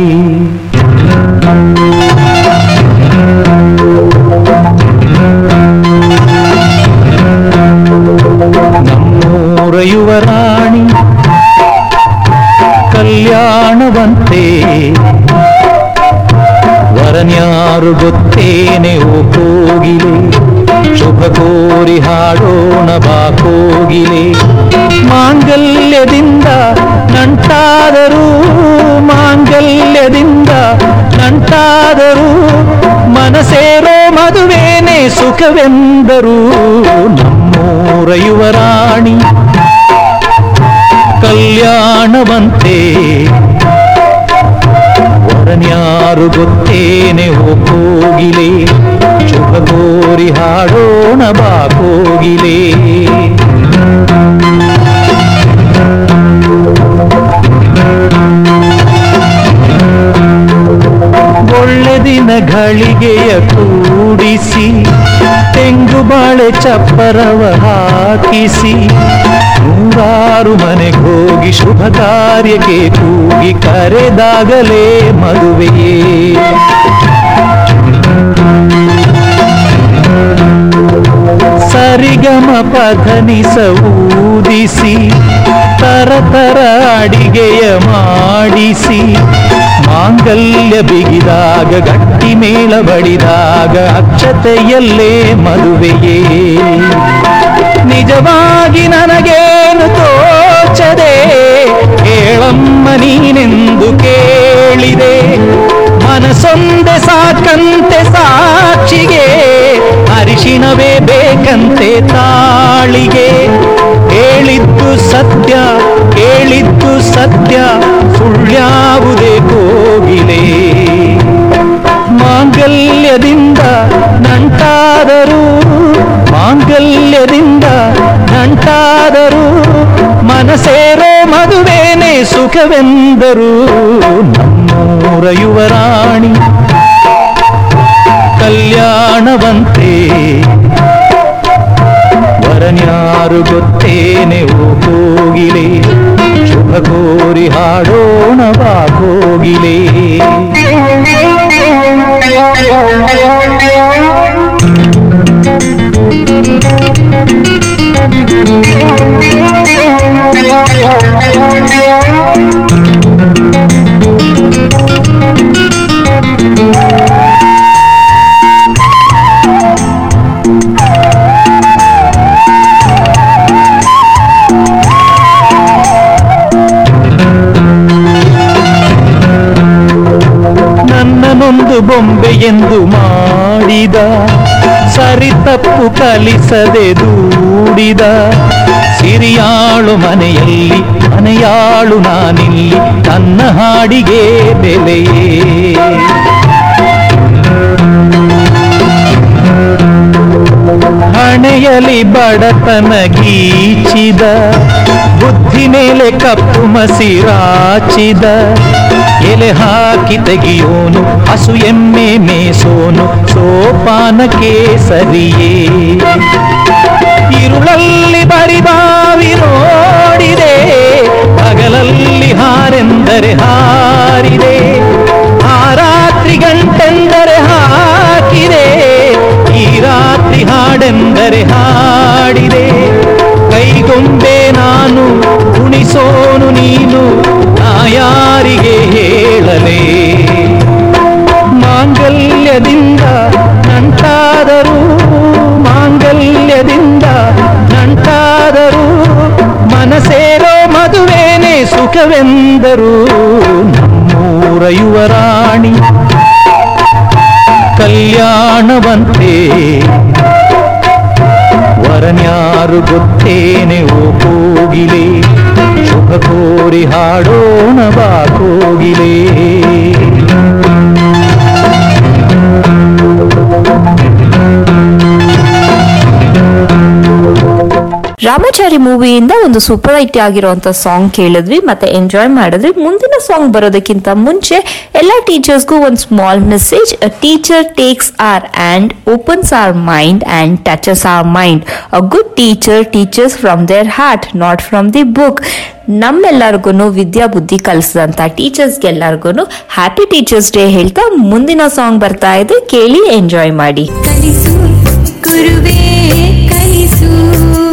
ನಮ್ಮೂರ ಯುವರಾಣಿ ಕಲ್ಯಾಣವಂತೆ, ವರನ್ಯಾರು ಗೊತ್ತೇನೆ ಓ ಕೋಗಿಲೆ. ಶುಭ ಕೋರಿ ಹಾಡೋಣ ಬಾ ಕೋಗಿಲೆ. ಮಾಂಗಲ್ಯದಿಂದ ನಂಟಾದರೂ ಮಾಂಗಲ್ಯದಿಂದ ನಂಟಾದರೂ ಮನಸೇರೋ ಮದುವೇನೆ ಸುಖವೆಂದರು ನಮ್ಮೂರ ಯುವರಾಣಿ ಕಲ್ಯಾಣವಂತೆ ವರನ್ಯಾರು ಗೊತ್ತೇನೆ ಹೋಗಿಲೆ ಶುಭ ಕೋರಿ ಹಾಡೋಣ ಬಾ ಕೋಗಿಲೆ ಘಳಿಗೆಯ ಕೂಡಿಸಿ, ತೆಂಗು ಬಾಳೆ ಚಪ್ಪರವ ಹಾಕಿಸಿ, ನೂರಾರು ಮನೆಗೋಗಿ ಶುಭ ಕಾರ್ಯಕ್ಕೆ ಕೂಗಿ ಕರೆದಾಗಲೇ ಮದುವೆಯೇ. ಸರಿಗಮ ಪಧನಿಸ ಊದಿಸಿ ತರ ಅಡಿಗೆಯ ಮಾಡಿಸಿ ಮಾಂಗಲ್ಯ ಬಿಗಿದಾಗ, ಗಟ್ಟಿ ಮೇಳ ಬಡಿದಾಗ, ಅಕ್ಷತೆಯಲ್ಲೇ ಮದುವೆಯೇ. ನಿಜವಾಗಿ ನನಗೇನು ತೋಚದೆ, ಕೇಳಮ್ಮ ನೀನೆಂದು ಕೇಳಿದೆ. ಮನಸೊಂದೆ ಸಾಕಂತೆ ಸಾಕ್ಷಿಗೆ ಅರಿಶಿಣವೇ ಬೇಕಂತೆ ತಾಳಿಗೆ. ಹೇಳಿದ್ದು ಸತ್ಯ, ಕೇಳಿದ್ದು ಸತ್ಯ ಸುಳ್ಳ್ಯಾವುದೇ ಕೋಗಿಲೆ. ಮಾಂಗಲ್ಯದಿಂದ ನಂಟಾದರೂ ಮಾಂಗಲ್ಯದಿಂದ ನಂಟಾದರೂ, ಮನಸೇರೋ ಮದುವೇನೆ ಸುಖವೆಂದರು, ನಮ್ಮೂರ ಯುವರಾಣಿ ಕಲ್ಯಾಣವಂತೆ. ವರನ್ಯಾರು ಗೊತ್ತೇನೆ ಓ ಕೋಗಿಲೆ ಶುಭ ಕೋರಿ ಹಾಡೋಣ ಬಾ ಕೋಗಿಲೆ. ತಪ್ಪು ಕಲಿಸದೆ ದೂಡಿದ ಸಿರಿಯಾಳು ಮನೆಯಲ್ಲಿ, ಮನೆಯಾಳು ನಾನಿಲ್ಲಿ, ನನ್ನ ಹಾಡಿಗೆ ಬೆಲೆಯೇ. ಹಣೆಯಲಿ ಬಡತನ ಗೀಚಿದ, ಬುದ್ಧಿ ಮೇಲೆ ಕಪ್ಪು ಮಸಿರಾಚಿದ ಎಲೆ ಹಾಕಿ ತೆಗಿಯೋನು ಹಸು ಎಮ್ಮೆ ಮೇಸೋನು ಸೋಪಾನಕ್ಕೆ ಸರಿಯೇ ಇರುಳಲ್ಲಿ ಬರಿಬಾವಿ ನೋಡಿದೆ ಹಗಲಲ್ಲಿ ಹಾರೆಂದರೆ ಹಾರಿದೆ ಆ ರಾತ್ರಿ ಗಂಟೆಂದರೆ ಹಾಕಿದೆ ಈ ರಾತ್ರಿ ಮಗಳೇ ಮಾಂಗಲ್ಯದಿಂದ ನಂಟಾದರೂ ಮಾಂಗಲ್ಯದಿಂದ ನಂಟಾದರೂ, ಮನಸೇರೋ ಮದುವೆನೇ ಸುಖವೆಂದರು, ನಮ್ಮೂರ ಯುವರಾಣಿ ಕಲ್ಯಾಣವಂತೆ. ವರನ್ಯಾರು ಗೊತ್ತೇನೆ, ಓ ಕೋಗಿಲೆ, ಶುಭ ಕೋರಿ ಹಾಡೋಣ ಬಾ ಕೋಗಿಲೇ. ರಾಮಾಚಾರಿ ಮೂವಿಯಿಂದ ಒಂದು ಸೂಪರ್ ಐಟಿ ಆಗಿರುವಂತ ಸಾಂಗ್ ಕೇಳಿದ್ವಿ, ಮತ್ತೆ ಎಂಜಾಯ್ ಮಾಡಿದ್ವಿ. ಮುಂದಿನ ಸಾಂಗ್ ಬರೋದಕ್ಕಿಂತ ಮುಂಚೆ ಎಲ್ಲ ಟೀಚರ್ಸ್ಗೂ ಒಂದು small message teacher takes our and opens our mind and touches our mind a good teacher teachers from their heart not from the book ನಮ್ಮೆಲ್ಲರಿಗೂ ವಿದ್ಯಾ ಬುದ್ಧಿ ಕಲಿಸಿದಂಥ ಟೀಚರ್ಸ್ಗೆಲ್ಲರಿಗೂ ಹ್ಯಾಪಿ ಟೀಚರ್ಸ್ ಡೇ ಹೇಳ್ತಾ ಮುಂದಿನ ಸಾಂಗ್ ಬರ್ತಾ ಇದೆ. ಕೇಳಿ ಎಂಜಾಯ್ ಮಾಡಿ. ಕಲಿಸು, ಗುರುವೇ ಕಲಿಸು ಕಲಿಸು.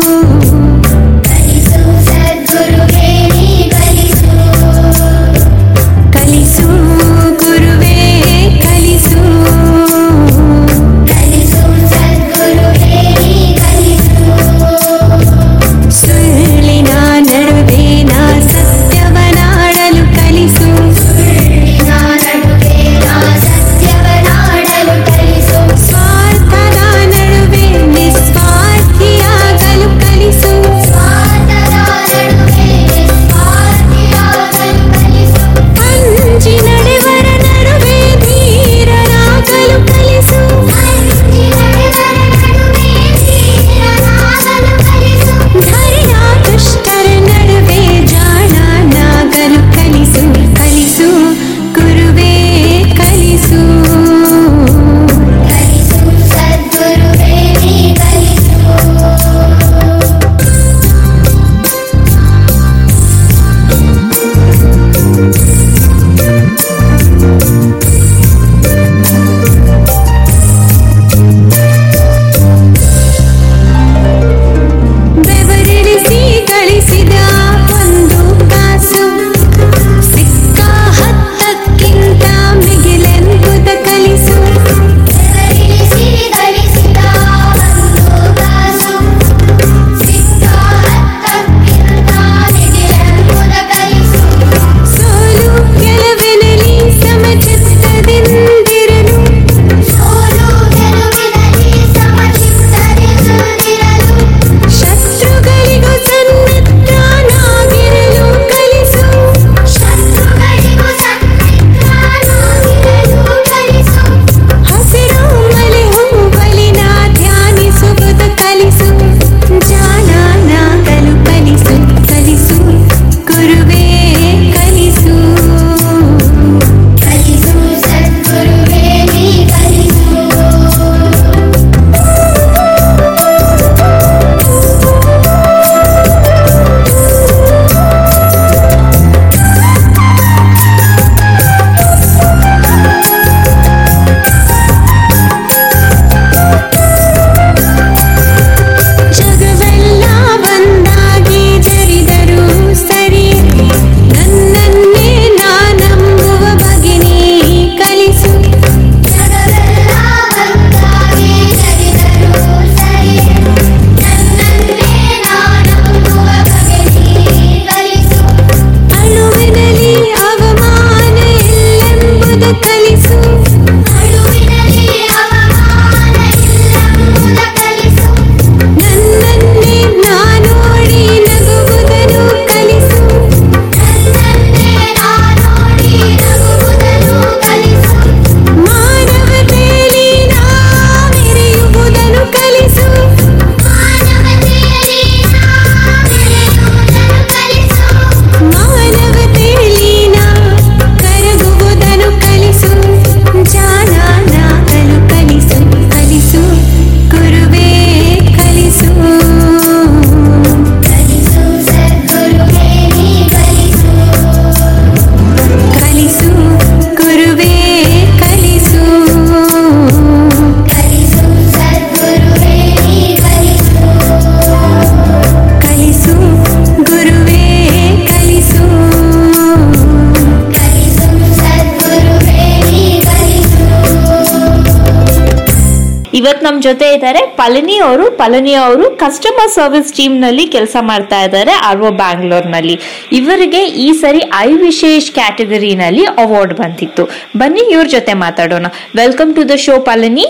ನಮ್ಮ ಜೊತೆ ಇದ್ದಾರೆ ಪಳನಿ ಅವರು ಪಳನಿ ಅವರು ಕಸ್ಟಮರ್ ಸರ್ವಿಸ್ ಟೀಮ್ನಲ್ಲಿ ಕೆಲಸ ಮಾಡ್ತಾ ಇದ್ದಾರೆ ಆರ್ ಒ ಬ್ಯಾಂಗ್ಳೂರ್ನಲ್ಲಿ. ಇವರಿಗೆ ಈ ಸರಿ ಐ ವಿಶೇಷ್ ಕ್ಯಾಟಗರಿನಲ್ಲಿ ಅವಾರ್ಡ್ ಬಂದಿತ್ತು. ಬನ್ನಿ ಇವ್ರ ಜೊತೆ ಮಾತಾಡೋಣ. Welcome to the show Palani.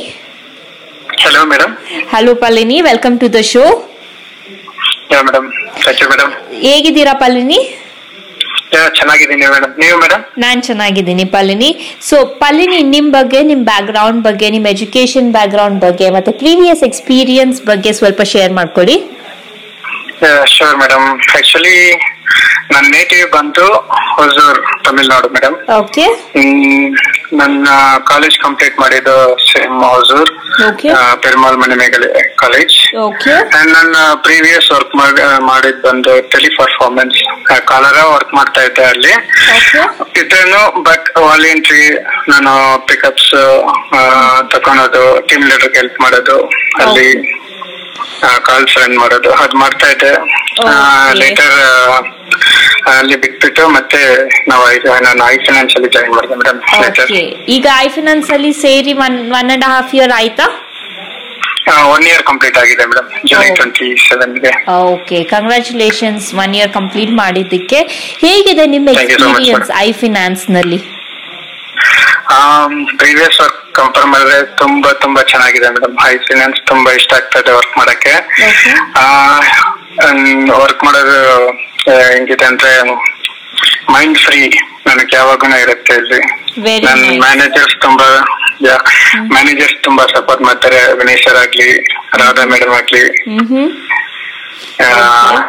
Hello madam hello Palani. Welcome to the show madam ಹೇಗಿದ್ದೀರಾ ಪಳನಿ? ಚೆನ್ನಾಗಿದ್ದೀನಿ ಮೇಡಮ್. ನೀವು ಮೇಡಮ್? ನಾನ್ ಚೆನ್ನಾಗಿದ್ದೀನಿ ಪಲಿನಿ ಸೊ ಪಲಿನಿ ನಿಮ್ ಬಗ್ಗೆ ನಿಮ್ ಬ್ಯಾಕ್ ಗ್ರೌಂಡ್ ಬಗ್ಗೆ ನಿಮ್ ಎಜುಕೇಶನ್ ಬ್ಯಾಕ್ ಗ್ರೌಂಡ್ ಬಗ್ಗೆ ಮತ್ತೆ ಪ್ರೀವಿಯಸ್ ಎಕ್ಸ್ಪೀರಿಯನ್ಸ್ ಬಗ್ಗೆ ಸ್ವಲ್ಪ ಶೇರ್ ಮಾಡ್ಕೊಳ್ಳಿ ಶೋರ್ ಮೇಡಮ್. ಆಕ್ಚುಲಿ ನನ್ನ ನೇಟಿವ್ ಬಂದು ಹೊಸೂರ್ ತಮಿಳ್ನಾಡು ಮೇಡಮ್ ಓಕೆ ನನ್ನ ಕಾಲೇಜ್ ಕಂಪ್ಲೀಟ್ ಮಾಡಿದ್ದು same Hosur Perumal Perumal Manimegalai college okay and ನನ್ನ ಪ್ರೀವಿಯಸ್ ವರ್ಕ್ ಮಾಡಿದ್ ಬಂದು ಟೆಲಿ ಪರ್ಫಾರ್ಮೆನ್ಸ್ ಕಾಲರ ವರ್ಕ್ ಮಾಡ್ತಾ ಇದ್ದೆ ಅಲ್ಲಿ. ಇದ್ರೇನು ಬಟ್ ವಾಲಂಟ್ರಿ ನಾನು ಪಿಕಪ್ಸ್ ತಕೊಳೋದು ಟೀಮ್ ಲೀಡರ್ಗೆ ಹೆಲ್ಪ್ ಮಾಡೋದು ಅಲ್ಲಿ ಕಾಲ್ಸ್ ರನ್ ಮಾಡೋದು ಅದ್ ಮಾಡ್ತಾ ಇದ್ದೆ. ಲೇಟರ್ ಅಲ್ಲಿ ಬಿಟ್ಬಿಟ್ಟು ಮತ್ತೆ ನಾವು ನಾನು ಐ ಫೈನಾನ್ಸ್ ಅಲ್ಲಿ ಜಾಯಿನ್ ಮಾಡಿದೆ ಮೇಡಮ್ ಈಗ ಐ ಫೈನಾನ್ಸ್ ಅಲ್ಲಿ ಸೇರಿ one one and half year ಆಯ್ತಾ? ಒನ್ ಇಯರ್ ಕಂಪ್ಲೀಟ್ ಆಗಿದೆ madam July twenty seven ಸೆವೆನ್ಗೆ okay congratulations one year complete ಮಾಡಿದ್ದಕ್ಕೆ. ಹೇಗಿದೆ ನಿಮ್ಮ ಎಕ್ಸ್ಪೀರಿಯನ್ಸ್ ಐ ಫಿನಾನ್ಸ್ನಲ್ಲಿ? ಪ್ರೀವಿಯಸ್ ವರ್ಕ್ ಕಂಪೇರ್ ಮಾಡಿದ್ರೆ ತುಂಬಾ ತುಂಬಾ ಚೆನ್ನಾಗಿದೆ ಮೇಡಮ್ ಹೈ ಫೈನಾನ್ಸ್ ತುಂಬಾ ಇಷ್ಟ ಆಗ್ತದೆ ವರ್ಕ್ ಮಾಡಕ್ಕೆ. ವರ್ಕ್ ಮಾಡೋದು ಆ, ಹೆಂಗಿದೆ ಅಂದ್ರೆ ಮೈಂಡ್ ಫ್ರೀ ನನಗೆ ಯಾವಾಗೂ ಇರುತ್ತೆ ಇಲ್ಲಿ. ನನ್ನ ಮ್ಯಾನೇಜರ್ಸ್ ತುಂಬಾ ಮ್ಯಾನೇಜರ್ಸ್ ತುಂಬಾ ಸಪೋರ್ಟ್ ಮಾಡ್ತಾರೆ. ವಿನೇಶ್ ಸರ್ ಆಗ್ಲಿ ರಾಧಾ ಮೇಡಮ್ ಆಗ್ಲಿ.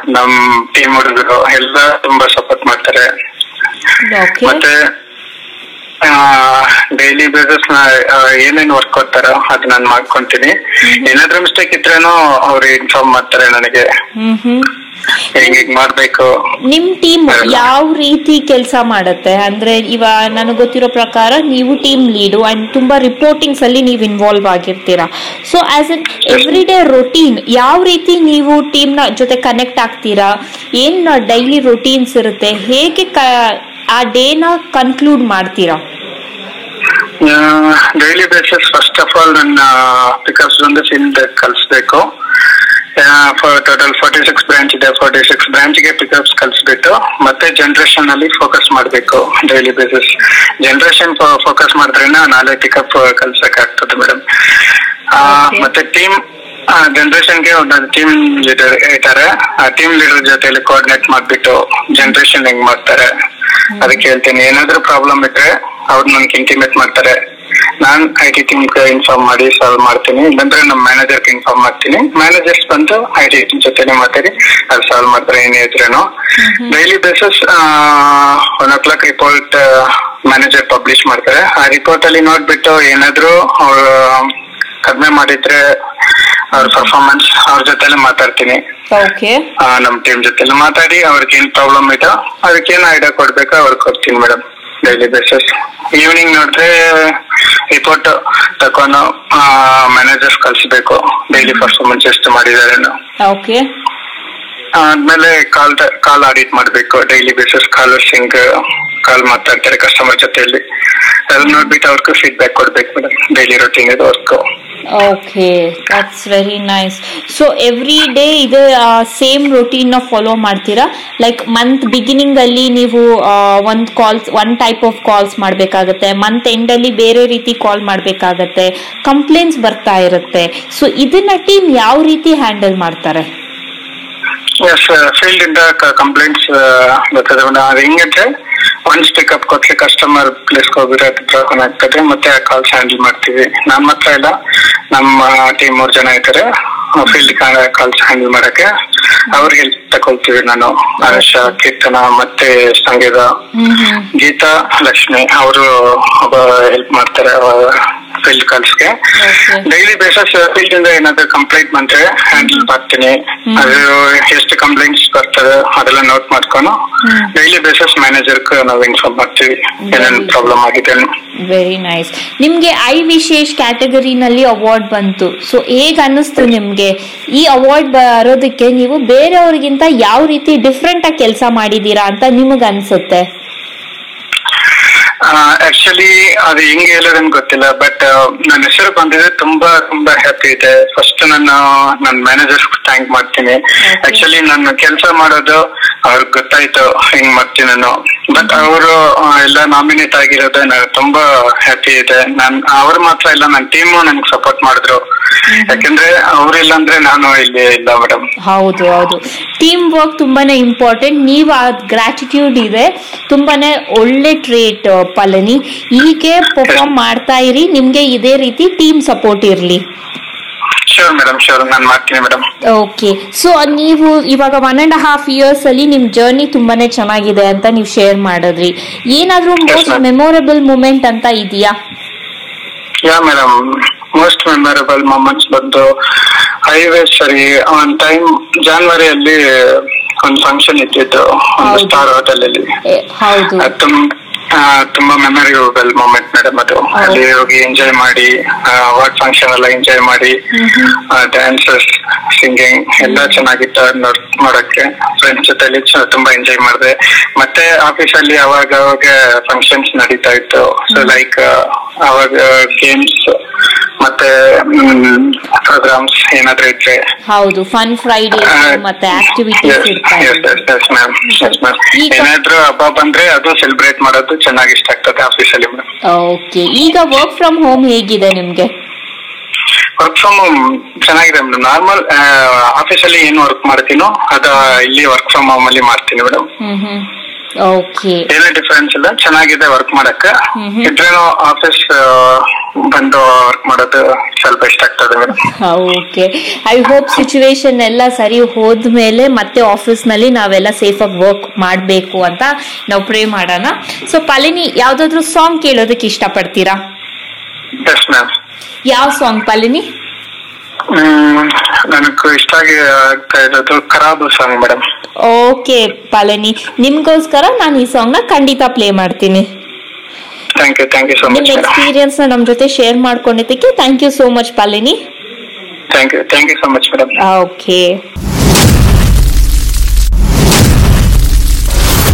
ನಮ್ ಟೀಮ್ ಹುಡುಗರು ಎಲ್ಲ ತುಂಬಾ ಸಪೋರ್ಟ್ ಮಾಡ್ತಾರೆ. ಮತ್ತೆ ಡೈಲಿ ಬೇಸಿಸ್ ಏನೇನ್ ವರ್ಕ್ ಕೊಡ್ತಾರೋ ಅದ್ ನಾನ್ ಮಾಡ್ಕೊಂತೀನಿ. ಏನಾದ್ರೂ ಮಿಸ್ಟೇಕ್ ಇದ್ರೇನು ಅವ್ರು ಇನ್ಫಾರ್ಮ್ ಮಾಡ್ತಾರೆ ನನಗೆ. ಮಾಡ್ಬೇಕು? ನಿಮ್ ಟೀಮ್. ಯಾವ ರೀತಿ ಕೆಲಸ ಮಾಡುತ್ತೆ? ಅಂದ್ರೆ ಇವ ನನಗೆ ಗೊತ್ತಿರೋ ಪ್ರಕಾರ ನೀವು ಟೀಮ್ ಲೀಡು ಅಂಡ್ ತುಂಬಾ ರಿಪೋರ್ಟಿಂಗ್ಸ್ ಅಲ್ಲಿ ನೀವು involve ಆಗಿರ್ತೀರಾ. So as on every day routine ಯಾವ ರೀತಿ ನೀವು ಟೀಮ್ನ ಜೊತೆ ಕನೆಕ್ಟ್ ಆಗ್ತೀರಾ? ಏನ್ ಡೈಲಿ ರೊಟೀನ್ಸ್ ಇರುತ್ತೆ? ಹೇಗೆ ಆ ಡೇನ ಕನ್ಕ್ಲೂಡ್ ಮಾಡ್ತೀರಾ? Daily basis first of all ನನ್ನ ಪಿಕಪ್ಸ್ ಒಂದು ಫೀಲ್ಡ್ ಕಲಿಸ್ಬೇಕು. ಟೋಟಲ್ ಫಾರ್ಟಿ ಸಿಕ್ಸ್ ಬ್ರಾಂಚ್ ಇದೆ ಫಾರ್ಟಿ ಸಿಕ್ಸ್ ಬ್ರಾಂಚ್ಗೆ ಪಿಕಪ್ಸ್ ಕಲಿಸ್ಬಿಟ್ಟು ಮತ್ತೆ ಜನರೇಷನ್ ಅಲ್ಲಿ ಫೋಕಸ್ ಮಾಡಬೇಕು ಡೈಲಿ ಬೇಸಿಸ್ ಜನರೇಷನ್ ಫೋಕಸ್ ಮಾಡಿದ್ರೇನ ನಾಳೆ ಪಿಕಪ್ ಕಲ್ಸಕ್ಕಾಗ್ತದೆ ಮೇಡಮ್ Okay. ಮತ್ತೆ ಟೀಮ್ ಜನರೇಷನ್ಗೆ ಒಂದೊಂದು ಟೀಮ್ ಲೀಡರ್ ಇರ್ತಾರೆ ಆ ಟೀಮ್ ಲೀಡರ್ ಜೊತೆಲಿ ಕೋಆರ್ಡಿನೇಟ್ ಮಾಡ್ಬಿಟ್ಟು ಜನರೇಷನ್ ಹೆಂಗ್ ಮಾಡ್ತಾರೆ ಅದಕ್ಕೆ ಹೇಳ್ತೀನಿ. ಏನಾದ್ರೂ ಪ್ರಾಬ್ಲಮ್ ಇದ್ರೆ ಅವ್ರು ನನ್ಗೆ ಇಂಟಿಮೇಟ್ ಮಾಡ್ತಾರೆ. ನಾನ್ ಐ ಟಿ ಟೀಮ್ ಇನ್ಫಾರ್ಮ್ ಮಾಡಿ ಸಾಲ್ವ್ ಮಾಡ್ತೀನಿ. ಇಲ್ಲಾಂದ್ರೆ ನಮ್ಮ ಮ್ಯಾನೇಜರ್ಗೆ ಇನ್ಫಾರ್ಮ್ ಮಾಡ್ತೀನಿ. ಮ್ಯಾನೇಜರ್ಸ್ ಬಂದು ಐ ಟಿ ಟೀಮ್ ಜೊತೆನೆ ಮಾತಾಡಿ ಅದು ಸಾಲ್ವ್ ಮಾಡ್ತಾರೆ ಏನೇ ಇದ್ರೇನು. Daily basis one o'clock report manager publish ಮಾಡ್ತಾರೆ. ಆ ರಿಪೋರ್ಟ್ ಅಲ್ಲಿ ನೋಡ್ಬಿಟ್ಟು ಏನಾದ್ರೂ ಅವ್ರು ಕಡಿಮೆ ಮಾಡಿದ್ರೆ ಅವ್ರ ಪರ್ಫಾರ್ಮೆನ್ಸ್ ಅವ್ರ ಜೊತೆಲೆ ಮಾತಾಡ್ತೀನಿ. ನಮ್ ಟೀಮ್ ಜೊತೆ ಮಾತಾಡಿ ಅವ್ರಿಗೆ ಏನ್ ಪ್ರಾಬ್ಲಮ್ ಇದೋ ಅದಕ್ಕೆ ಏನ್ ಐಡಿಯಾ ಕೊಡ್ಬೇಕು ಅವ್ರಿಗೆ ಕೊಡ್ತೀನಿ ಮೇಡಮ್ ಡೈಲಿ ಬೇಸಿಸ್ ಈವ್ನಿಂಗ್ ನೋಡಿದ್ರೆ ರಿಪೋರ್ಟ್ ತಕೊಂಡು ಮ್ಯಾನೇಜರ್ಸ್ ಕಳ್ಸ್ಬೇಕು. ಡೈಲಿ ಪರ್ಫಾರ್ಮೆನ್ಸ್ ಎಷ್ಟು ಮಾಡಿದ್ದಾರೆ ಓಕೆ ಆದ್ಮೇಲೆ ಕಾಲ್ ಕಾಲ್ ಆಡಿಟ್ ಮಾಡ್ಬೇಕು ಡೈಲಿ ಬೇಸಿಸ್ ಕಾಲ್ ಸಿಂಗ್ ಕಾಲ್ ಮಾತಾಡ್ತಾರೆ ಕಸ್ಟಮರ್ ಜೊತೆಯಲ್ಲಿ. ಅದನ್ನ ನೋಡ್ಬಿಟ್ಟು ಅವ್ರಿಗೆ ಫೀಡ್ಬ್ಯಾಕ್ ಕೊಡ್ಬೇಕು ಮೇಡಮ್ ಡೈಲಿ ರೊಟೀನ್ ಇದು work okay that's very nice so every day ಇದು ಸೇಮ್ ರೊಟೀನ್ ಫಾಲೋ ಮಾಡ್ತೀರಾ? ಲೈಕ್ ಮಂತ್ ಬಿಗಿನಿಂಗ್ ಅಲ್ಲಿ ನೀವು ಒಂದು calls one type of calls ಮಾಡಬೇಕಾಗತ್ತೆ. ಮಂತ್ ಎಂಡ್ ಅಲ್ಲಿ ಬೇರೆ ರೀತಿ ಕಾಲ್ ಮಾಡಬೇಕಾಗತ್ತೆ. ಕಂಪ್ಲೇಂಟ್ಸ್ ಬರ್ತಾ ಇರುತ್ತೆ. ಸೊ ಇದನ್ನ ಟೀಮ್ ಯಾವ ರೀತಿ ಹ್ಯಾಂಡಲ್ ಮಾಡ್ತಾರೆ? ಎಸ್ ಫೀಲ್ಡ್ ಇಂದ ಕಂಪ್ಲೇಂಟ್ಸ್ ಬರ್ತದೆ. ಮೇಡಮ್ ಅದು ಹೆಂಗಂದ್ರೆ ಒನ್ಸ್ ಪಿಕಪ್ ಕೊಟ್ರೆ ಕಸ್ಟಮರ್ ಪ್ಲೇಸ್ ಹೋಗಿರೋದು ಪ್ರಾಬ್ಲಮ್ ಆಗ್ತದೆ. ಮತ್ತೆ ಆ ಕಾಲ್ಸ್ ಹ್ಯಾಂಡಲ್ ಮಾಡ್ತೀವಿ. ನಮ್ಮ ಹತ್ರ ಇಲ್ಲ. ನಮ್ಮ ಟೀಮ್ ಮೂರು ಜನ ಇದ್ದಾರೆ ಫೀಲ್ಡ್ ಕಾಲ್ಸ್ ಹ್ಯಾಂಡಲ್ ಮಾಡಕ್ಕೆ ಅವ್ರಿಗೆ ಹೆಲ್ಪ್ ತಗೊಳ್ತೀವಿ ನಾನು. ಹರ್ಷ ಕೀರ್ತನ ಮತ್ತೆ ಸಂಗೀತ. ಗೀತಾ ಲಕ್ಷ್ಮಿ ಅವರು ಹೆಲ್ಪ್ ಮಾಡ್ತಾರೆ. ಫೀಲ್ಡ್ ಕಾಲ್ಸ್ಗೆ. ಗೆ ಡೈಲಿ ಬೇಸಸ್ ಫೀಲ್ಡ್ ಇಂದ ಏನಾದ್ರು ಕಂಪ್ಲೇಂಟ್ ಬಂದ್ರೆ ಹ್ಯಾಂಡಲ್ ಮಾಡ್ತೀನಿ. ಅದು ಎಷ್ಟು ಕಂಪ್ಲೇಂಟ್ಸ್ ಬರ್ತದೆ ಅದೆಲ್ಲ ನೋಟ್ ಮಾಡ್ಕೊಂಡು ಡೈಲಿ ಬೇಸಸ್ ಮ್ಯಾನೇಜರ್ ನಾವು ಇನ್ಫಾರ್ಮ್ ಮಾಡ್ತೀವಿ ಏನೇನು ಪ್ರಾಬ್ಲಮ್ ಆಗಿದೆ ವೆರಿ ನೈಸ್ ನಿಮ್ಗೆ ಐ ವಿಶೇಷ್ ಕ್ಯಾಟಗರಿನಲ್ಲಿ ಅವಾರ್ಡ್ ಬಂತು. ಸೊ ಹೇಗ್ ಅನ್ನಿಸ್ತು ನಿಮ್ಗೆ? ಈ ಅವಾರ್ಡ್ ಬರೋದಕ್ಕೆ ನೀವು ಬೇರೆಯವ್ರಿಗಿಂತ ಯಾವ ರೀತಿ ಡಿಫ್ರೆಂಟ್ ಆಗಿ ಕೆಲಸ ಮಾಡಿದೀರಾ ಅಂತ ನಿಮಗ್ ಅನ್ಸುತ್ತೆ? ಆಕ್ಚುಲಿ ಅದು ಹೆಂಗೆ ಹೇಳೋದನ್ ಗೊತ್ತಿಲ್ಲ ಬಟ್ ನನ್ನ ಹೆಸರು ಬಂದಿದೆ ತುಂಬಾ ತುಂಬಾ ಹ್ಯಾಪಿ ಇದೆ. ಫಸ್ಟ್ ನಾನು ನನ್ನ ಮ್ಯಾನೇಜರ್ ಥ್ಯಾಂಕ್ ಮಾಡ್ತೀನಿ. ಆಕ್ಚುಲಿ ನಾನು ಕೆಲಸ ಮಾಡೋದು ಅವ್ರಿಗೆ ಗೊತ್ತಾಯ್ತು ಹೆಂಗ್ ಮಾಡ್ತೀನಿ ನಾನು ಬಟ್ ಅವರು ಎಲ್ಲ ನಾಮಿನೇಟ್ ಆಗಿರೋದು ನನಗೆ ತುಂಬಾ ಹ್ಯಾಪಿ ಇದೆ. ನಾನ್ ಅವ್ರು ಮಾತ್ರ ಇಲ್ಲ ನನ್ನ ಟೀಮ್ ನನ್ಗೆ ಸಪೋರ್ಟ್ ಮಾಡಿದ್ರು. ಯಾಕಂದ್ರೆ ಅವ್ರಿಲ್ಲ ಅಂದ್ರೆ ನಾನು ಇಲ್ಲಿ ಇಲ್ಲ ಮೇಡಮ್ ಹೌದು ಹೌದು. ಟೀಮ್ ವರ್ಕ್ ತುಂಬಾನೇ ಇಂಪಾರ್ಟೆಂಟ್ ನೀವು ಆ ಗ್ರಾಟಿಟ್ಯೂಡ್ ಇದೆ. ತುಂಬಾನೇ ಒಳ್ಳೆ ಟ್ರೇಟ್ ಪಲನಿ ಹೀಗೆ ಪರ್ಫಾರ್ಮ್ ಮಾಡ್ತಾ ಇರಿ ನಿಮ್ಗೆ ಇದೇ ರೀತಿ ಟೀಮ್ ಸಪೋರ್ಟ್ ಇರ್ಲಿ. ಓಕೆ ಸೊ ನೀವು ಇವಾಗ ಒನ್ ಅಂಡ್ ಹಾಫ್ ಇಯರ್ಸ್ ಅಲ್ಲಿ ನಿಮ್ ಜರ್ನಿ ತುಂಬಾನೇ ಚೆನ್ನಾಗಿದೆ ಅಂತ ನೀವು ಶೇರ್ ಮಾಡಿದ್ರಿ. ಏನಾದ್ರೂ ಮೋಸ್ಟ್. ಮೆಮೊರಬಲ್ ಮೂಮೆಂಟ್ ಅಂತ ಇದೆಯಾ? Yeah madam most memorable moments ಬಂದು ಹೈವೇ ಸರಿ ಒಂದ್ ಟೈಮ್ ಜಾನ್ವರಿಯಲ್ಲಿ ಒಂದು ಫಂಕ್ಷನ್ ಇದ್ದಿದ್ದು ಒಂದು ಸ್ಟಾರ್ ಹೋಟೆಲ್ ಅಲ್ಲಿ. ತುಂಬಾ ಮೆಮೊರಿಯಬಲ್ ಮೂಮೆಂಟ್ ಮೇಡಮ್ ಅದು. ಅಲ್ಲಿ ಹೋಗಿ ಎಂಜಾಯ್ ಮಾಡಿ ಅವಾರ್ಡ್ ಫಂಕ್ಷನ್ ಎಲ್ಲ ಎಂಜಾಯ್ ಮಾಡಿ ಡ್ಯಾನ್ಸಸ್ ಸಿಂಗಿಂಗ್ ಎಲ್ಲ ಚೆನ್ನಾಗಿತ್ತು ನೋಡೋಕೆ ನೋಡಕ್ಕೆ. ಫ್ರೆಂಡ್ಸ್ ಜೊತೆಲಿ ತುಂಬಾ ಎಂಜಾಯ್ ಮಾಡಿದೆ. ಮತ್ತೆ ಆಫೀಸಲ್ಲಿ ಅವಾಗ ಅವಾಗ ಫಂಕ್ಷನ್ಸ್ ನಡೀತಾ ಇತ್ತು. ಸೊ ಲೈಕ್ ಅವಾಗ ಗೇಮ್ಸ್ ಮತ್ತೆ ಪ್ರೋಗ್ರಾಮ್ಸ್ ಏನಾದ್ರೂ ಇದ್ರೆ. ಹೌದು ಫನ್ ಫ್ರೈಡೇ ಮತ್ತೆ ಆಕ್ಟಿವಿಟೀಸ್ ಮ್ಯಾಮ್ ಏನಾದ್ರು ಹಬ್ಬ ಬಂದ್ರೆ ಅದು ಸೆಲೆಬ್ರೇಟ್ ಮಾಡೋದು ಚೆನ್ನಾಗಿ ಇಷ್ಟ ಆಗ್ತದೆ ಆಫೀಸಲ್ಲಿ ಓಕೆ ಈಗ ವರ್ಕ್ ಫ್ರಮ್ ಹೋಮ್ ಹೇಗಿದೆ ನಿಮ್ಗೆ? ವರ್ಕ್ ಫ್ರಮ್ ಹೋಮ್ ಚೆನ್ನಾಗಿದೆ ಮೇಡಮ್ ನಾರ್ಮಲ್ ಆಫೀಸಲ್ಲಿ ಏನ್ ವರ್ಕ್ ಮಾಡ್ತೀನೋ ಅದ ಇಲ್ಲಿ ವರ್ಕ್ ಫ್ರಮ್ ಹೋಮ್ ಅಲ್ಲಿ ಮಾಡ್ತೀನಿ ಮೇಡಮ್ ಹ್ಮ್ ಹ್ಮ್. ಓಕೆ ಏನೇ ಡಿಫರೆನ್ಸ್ ಇಲ್ಲ ಚೆನ್ನಾಗಿದೆ ವರ್ಕ್ ಮಾಡಕ್ಕ. ಇದ್ರೇನು ಆಫೀಸ್ ಬಂದು ವರ್ಕ್ ಮಾಡೋದು ಸ್ವಲ್ಪ ಇಷ್ಟ ಆಗ್ತದೆ. ಓಕೆ ಐ ಹೋಪ್ ಸಿಚುವೇಶನ್ ಎಲ್ಲ ಸರಿ ಹೋದ್ಮೇಲೆ ಮತ್ತೆ ಆಫೀಸ್ನಲ್ಲಿ ನಾವೆಲ್ಲ ಸೇಫಾಗಿ ವರ್ಕ್ ಮಾಡಬೇಕು ಅಂತ ನಾವು ಪ್ರೇ ಮಾಡೋಣ. ಸೊ ಪಾಲಿನಿ ಯಾವ್ದಾದ್ರು ಸಾಂಗ್ ಕೇಳೋದಕ್ಕೆ ಇಷ್ಟಪಡ್ತೀರಾ? ಯಾವ ಸಾಂಗ್ ಪಾಲಿನಿ? ನನಗೆ ಇಷ್ಟ ಆಗಿ ಆಗ್ತಾ ಇರೋದು ಖರಾಬು ಸಾಂಗ್ ಮೇಡಮ್ ಓಕೆ ಪಾಲಿನಿ. ನಿಮ್ಗೋಸ್ಕರ ನಾನು ಈ ಸಾಂಗ್ನ ಖಂಡಿತ ಪ್ಲೇ ಮಾಡ್ತೀನಿ. Thank you thank you so much madam ಎಕ್ಸ್ಪೀರಿಯನ್ಸ್ನ ನಮ್ ಜೊತೆ share ಮಾಡ್ಕೊಂಡಿದ್ದಕ್ಕೆ thank you so much Palini. Thank you thank you so much madam okay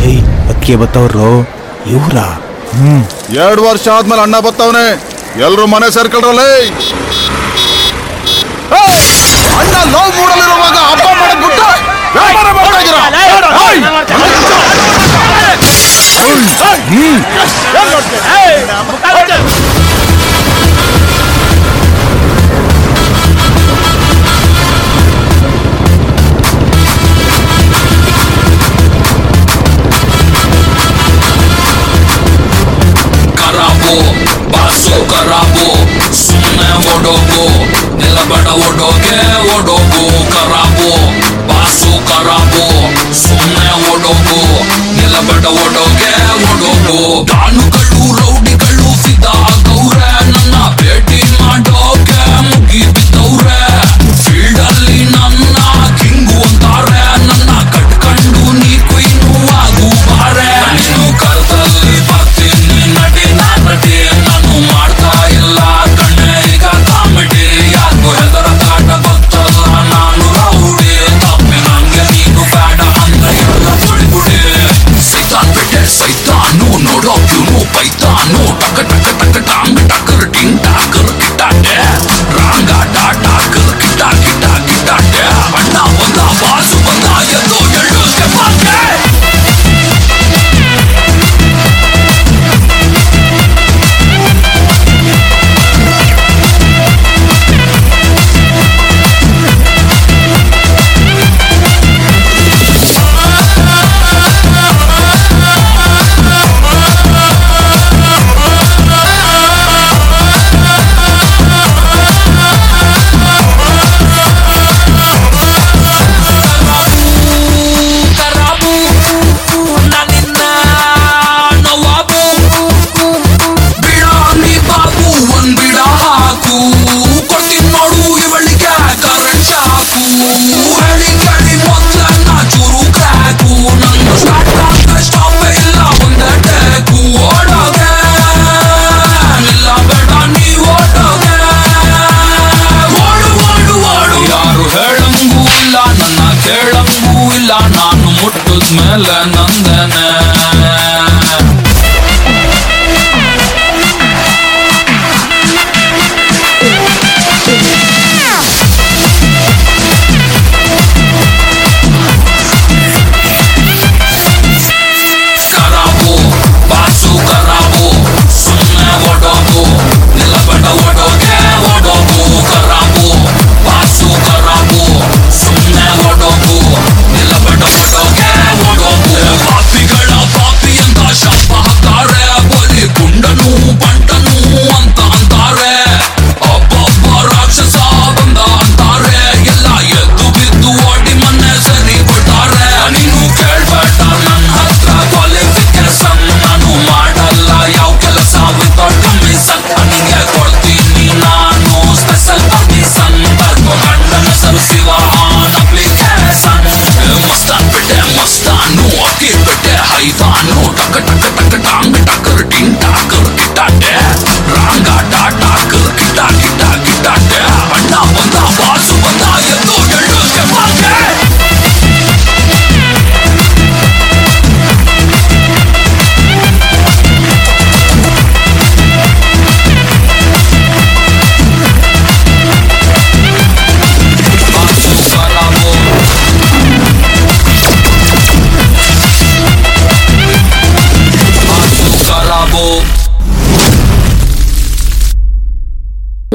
ಏಯ್ ಅಕ್ಕಿ ಬತ್ತವ್ರು ಇವ್ರ? ಎರಡು ವರ್ಷ ಆದ್ಮೇಲೆ ಅಣ್ಣ ಬತ್ತವನೇ. ಎಲ್ರು ಮನೆ ಸೇರ್ಕೊಳ್ರಲ್ಲೇ! ಅಣ್ಣ ಲವ್ ಮೂಡಲಿರುವಾಗ ಹಬ್ಬ ಮಾಡಕ್ ಬಿಟ್ಟು ವ್ಯಾಪಾರ ಮಾಡ್ತಾ ಇದ್ದೀರಾ? ಏಯ್! ಕರಾಬು ಬಾಸು ಕರಾಬು ಸುಮ್ಮನೆ ಓಡೋಗು ನಿಲಬಡ ಓಡೋಗೆ ಓಡೋಗು ಕರಾಬು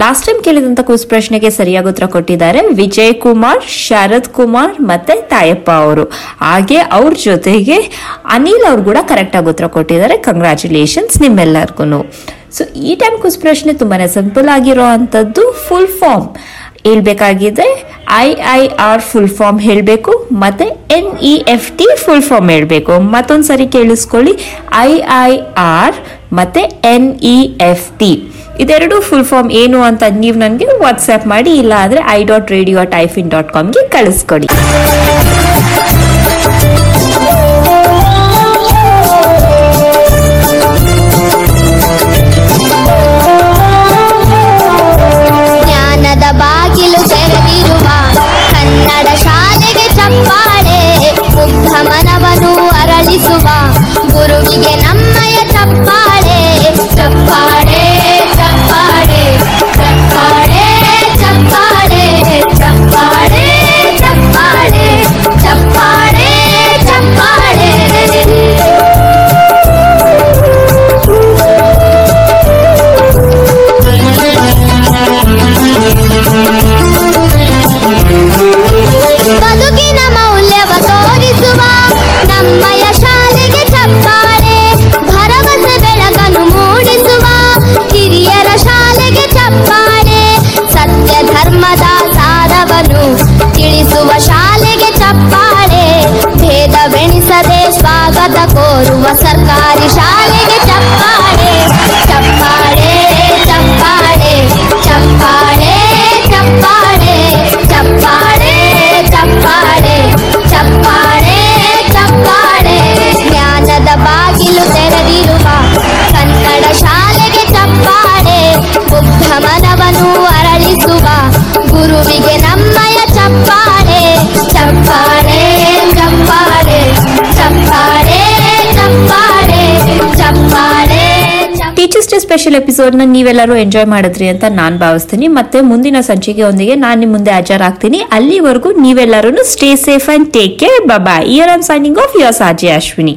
ಲಾಸ್ಟ್ ಟೈಮ್ ಕೇಳಿದಂತ ಕ್ವಿಸ್ ಪ್ರಶ್ನೆಗೆ ಸರಿಯಾಗಿ ಉತ್ತರ ಕೊಟ್ಟಿದ್ದಾರೆ ವಿಜಯ್ ಕುಮಾರ್ ಶರದ್ ಕುಮಾರ್ ಮತ್ತೆ ತಾಯಪ್ಪ ಅವರು. ಹಾಗೆ ಅವ್ರ ಜೊತೆಗೆ ಅನಿಲ್ ಅವ್ರು ಕೂಡ ಕರೆಕ್ಟ್ ಆಗಿ ಉತ್ತರ ಕೊಟ್ಟಿದ್ದಾರೆ. ಕಂಗ್ರಾಚುಲೇಷನ್ಸ್ ನಿಮ್ಮೆಲ್ಲರಿಗೂ ಸೊ ಈ ಟೈಮ್ ಕ್ವಿಸ್ ಪ್ರಶ್ನೆ ತುಂಬಾನೇ ಸಿಂಪಲ್ ಆಗಿರೋ ಅಂಥದ್ದು full form ಹೇಳ್ಬೇಕಾಗಿದೆ. I I R full form ಹೇಳಬೇಕು, ಮತ್ತೆ N E F T full form ಹೇಳಬೇಕು. ಮತ್ತೊಂದ್ಸರಿ ಕೇಳಿಸ್ಕೊಳ್ಳಿ. ಐ ಐ ಆರ್ ಮತ್ತೆ ಎನ್ ಇ ಎಫ್ ಟಿ ಇದೆರಡು ಫುಲ್ ಫಾರ್ಮ್ ಏನು ಅಂತ ನೀವು ನನಗೆ ವಾಟ್ಸ್ಆ್ಯಪ್ ಮಾಡಿ ಇಲ್ಲ ಅಂದರೆ ಐ ಡಾಟ್ ರೇಡಿಯೋ ಡಾಟ್ ಕಾಮ್ಗೆ ಕಳಿಸ್ಕೊಡಿ. ಸ್ಪೆಷಲ್ ಎಪಿಸೋಡ್ನ ನೀವೆಲ್ಲರೂ ಎಂಜಾಯ್ ಮಾಡಿದ್ರಿ ಅಂತ ನಾನು ಭಾವಿಸ್ತೀನಿ. ಮತ್ತೆ ಮುಂದಿನ ಸಂಚಿಕೆಯೊಂದಿಗೆ ನಾನು ನಿಮ್ಮ ಮುಂದೆ ಹಾಜರಾಗ್ತೀನಿ. ಅಲ್ಲಿವರೆಗೂ ನೀವೆಲ್ಲರೂ stay safe and take care Baba here am signing off your Saji Ashwini